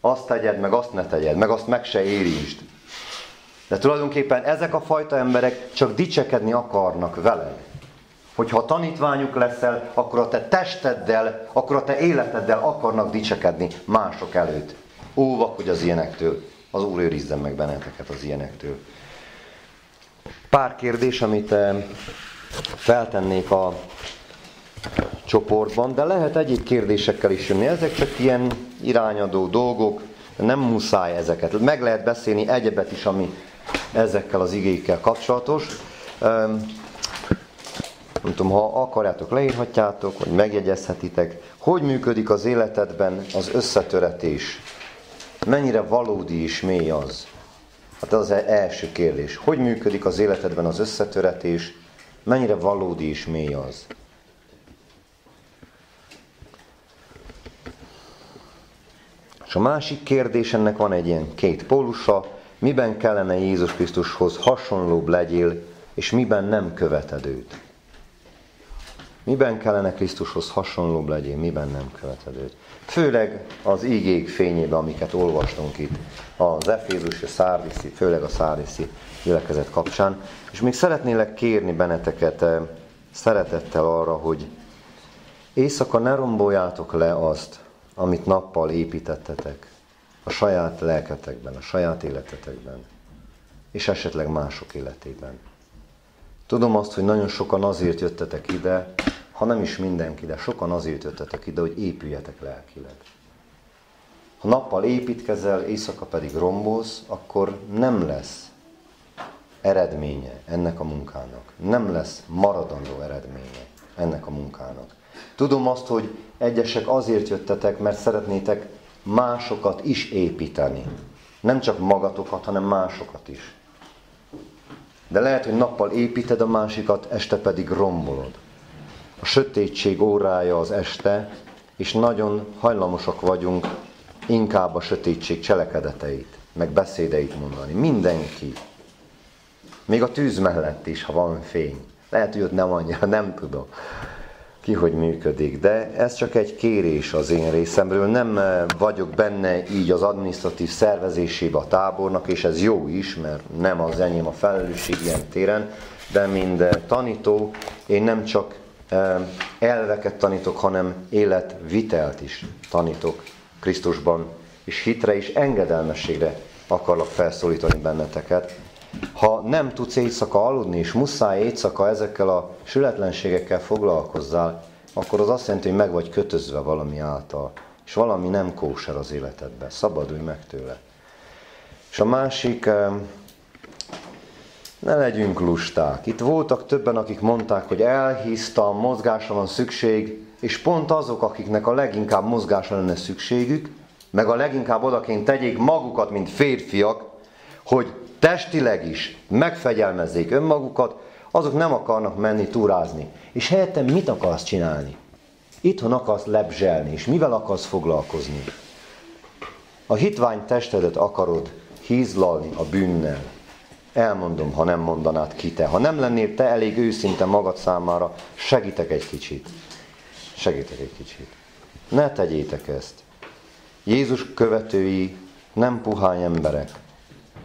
Azt tegyed, meg azt ne tegyed, meg azt meg se érintsd. De tulajdonképpen ezek a fajta emberek csak dicsekedni akarnak veled. Hogyha a tanítványuk leszel, akkor a te testeddel, akkor a te életeddel akarnak dicsekedni mások előtt. Óvakodj az ilyenektől. Az Úr őrizzen meg benneteket az ilyenektől. Pár kérdés, amit eh, feltennék a csoportban, de lehet egyéb kérdésekkel is jönni. Ezek csak ilyen irányadó dolgok, nem muszáj ezeket. Meg lehet beszélni egyebet is, ami ezekkel az igékkel kapcsolatos. Nem tudom, ha akarjátok, leírhatjátok, vagy megjegyezhetitek. Hogy működik az életedben az összetöretés? Mennyire valódi és mély az? Hát az első kérdés. Hogy működik az életedben az összetöretés? Mennyire valódi és mély az? És a másik kérdés, ennek van egy ilyen két pólusa, miben kellene Jézus Krisztushoz hasonlóbb legyél, és miben nem követed őt. Miben kellene Krisztushoz hasonlóbb legyél, miben nem követed őt. Főleg az ígék fényében, amiket olvastunk itt, az Efézus, a Szárdiszi, főleg a Szárdiszi gyülekezet kapcsán. És még szeretnélek kérni benneteket eh, szeretettel arra, hogy éjszaka ne romboljátok le azt, amit nappal építettetek a saját lelketekben, a saját életetekben, és esetleg mások életében. Tudom azt, hogy nagyon sokan azért jöttetek ide, ha nem is mindenki, de sokan azért jöttetek ide, hogy épüljetek lelkileg. Ha nappal építkezel, éjszaka pedig rombolsz, akkor nem lesz eredménye ennek a munkának. Nem lesz maradandó eredménye ennek a munkának. Tudom azt, hogy egyesek azért jöttetek, mert szeretnétek másokat is építeni. Nem csak magatokat, hanem másokat is. De lehet, hogy nappal építed a másikat, este pedig rombolod. A sötétség órája az este, és nagyon hajlamosak vagyunk inkább a sötétség cselekedeteit, meg beszédeit mondani. Mindenki. Még a tűz mellett is, ha van fény. Lehet, hogy ott nem annyira, nem tudom ki hogy működik. De ez csak egy kérés az én részemről. Nem eh, vagyok benne így az administratív szervezésébe a tábornak, és ez jó is, mert nem az enyém a felelősség ilyen téren, de mind eh, tanító, én nem csak eh, elveket tanítok, hanem életvitelt is tanítok Krisztusban, és hitre és engedelmességre akarlak felszólítani benneteket. Ha nem tudsz éjszaka aludni, és muszáj éjszaka ezekkel a sületlenségekkel foglalkozzál, akkor az azt jelenti, hogy meg vagy kötözve valami által, és valami nem kóser az életedben. Szabadulj meg tőle. És a másik, ne legyünk lusták. Itt voltak többen, akik mondták, hogy elhiszta, mozgásra van szükség, és pont azok, akiknek a leginkább mozgásra lenne szükségük, meg a leginkább odaként tegyék magukat, mint férfiak, hogy testileg is megfegyelmezzék önmagukat, azok nem akarnak menni túrázni. És helyette mit akarsz csinálni? Itthon akarsz lebzselni, és mivel akarsz foglalkozni? A hitvány testedet akarod hízlalni a bűnnel. Elmondom, ha nem mondanád ki te. Ha nem lennél te elég őszinte magad számára, segítek egy kicsit. Segítek egy kicsit. Ne tegyétek ezt. Jézus követői nem puhány emberek.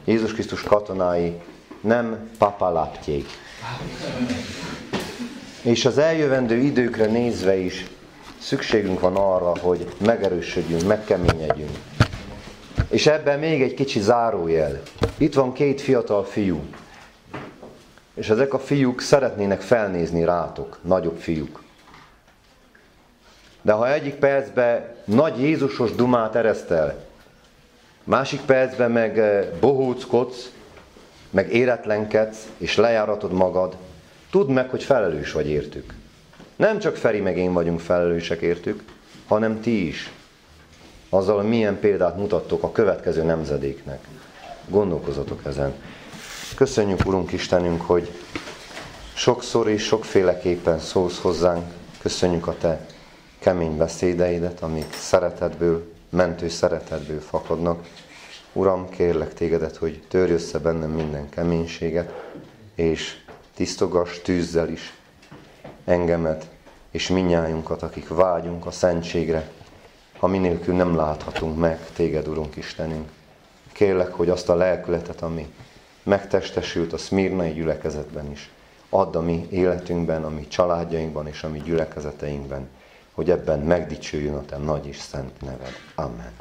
Jézus Krisztus katonái nem papalaptjék. És az eljövendő időkre nézve is szükségünk van arra, hogy megerősödjünk, megkeményedjünk. És ebben még egy kicsi zárójel. Itt van két fiatal fiú. És ezek a fiúk szeretnének felnézni rátok, nagyobb fiúk. De ha egyik percben nagy Jézusos dumát eresztel, Másik percben meg bohóckodsz, meg éretlenkedsz, és lejáratod magad. Tudd meg, hogy felelős vagy értük. Nem csak Feri meg én vagyunk felelősek értük, hanem ti is. Azzal, milyen példát mutattok a következő nemzedéknek. Gondolkozatok ezen. Köszönjük, Urunk Istenünk, hogy sokszor és sokféleképpen szólsz hozzánk. Köszönjük a Te kemény beszédeidet, amik szeretetből, mentő szeretetből fakadnak. Uram, kérlek tégedet, hogy törj össze bennem minden keménységet, és tisztogass tűzzel is engemet, és minnyájunkat, akik vágyunk a szentségre, ha minélkül nem láthatunk meg téged, Urunk Istenünk. Kérlek, hogy azt a lelkületet, ami megtestesült a szmirnai gyülekezetben is, add a mi életünkben, a mi családjainkban és a mi gyülekezeteinkben, hogy ebben megdicsőjön a Te nagy és szent neved. Amen.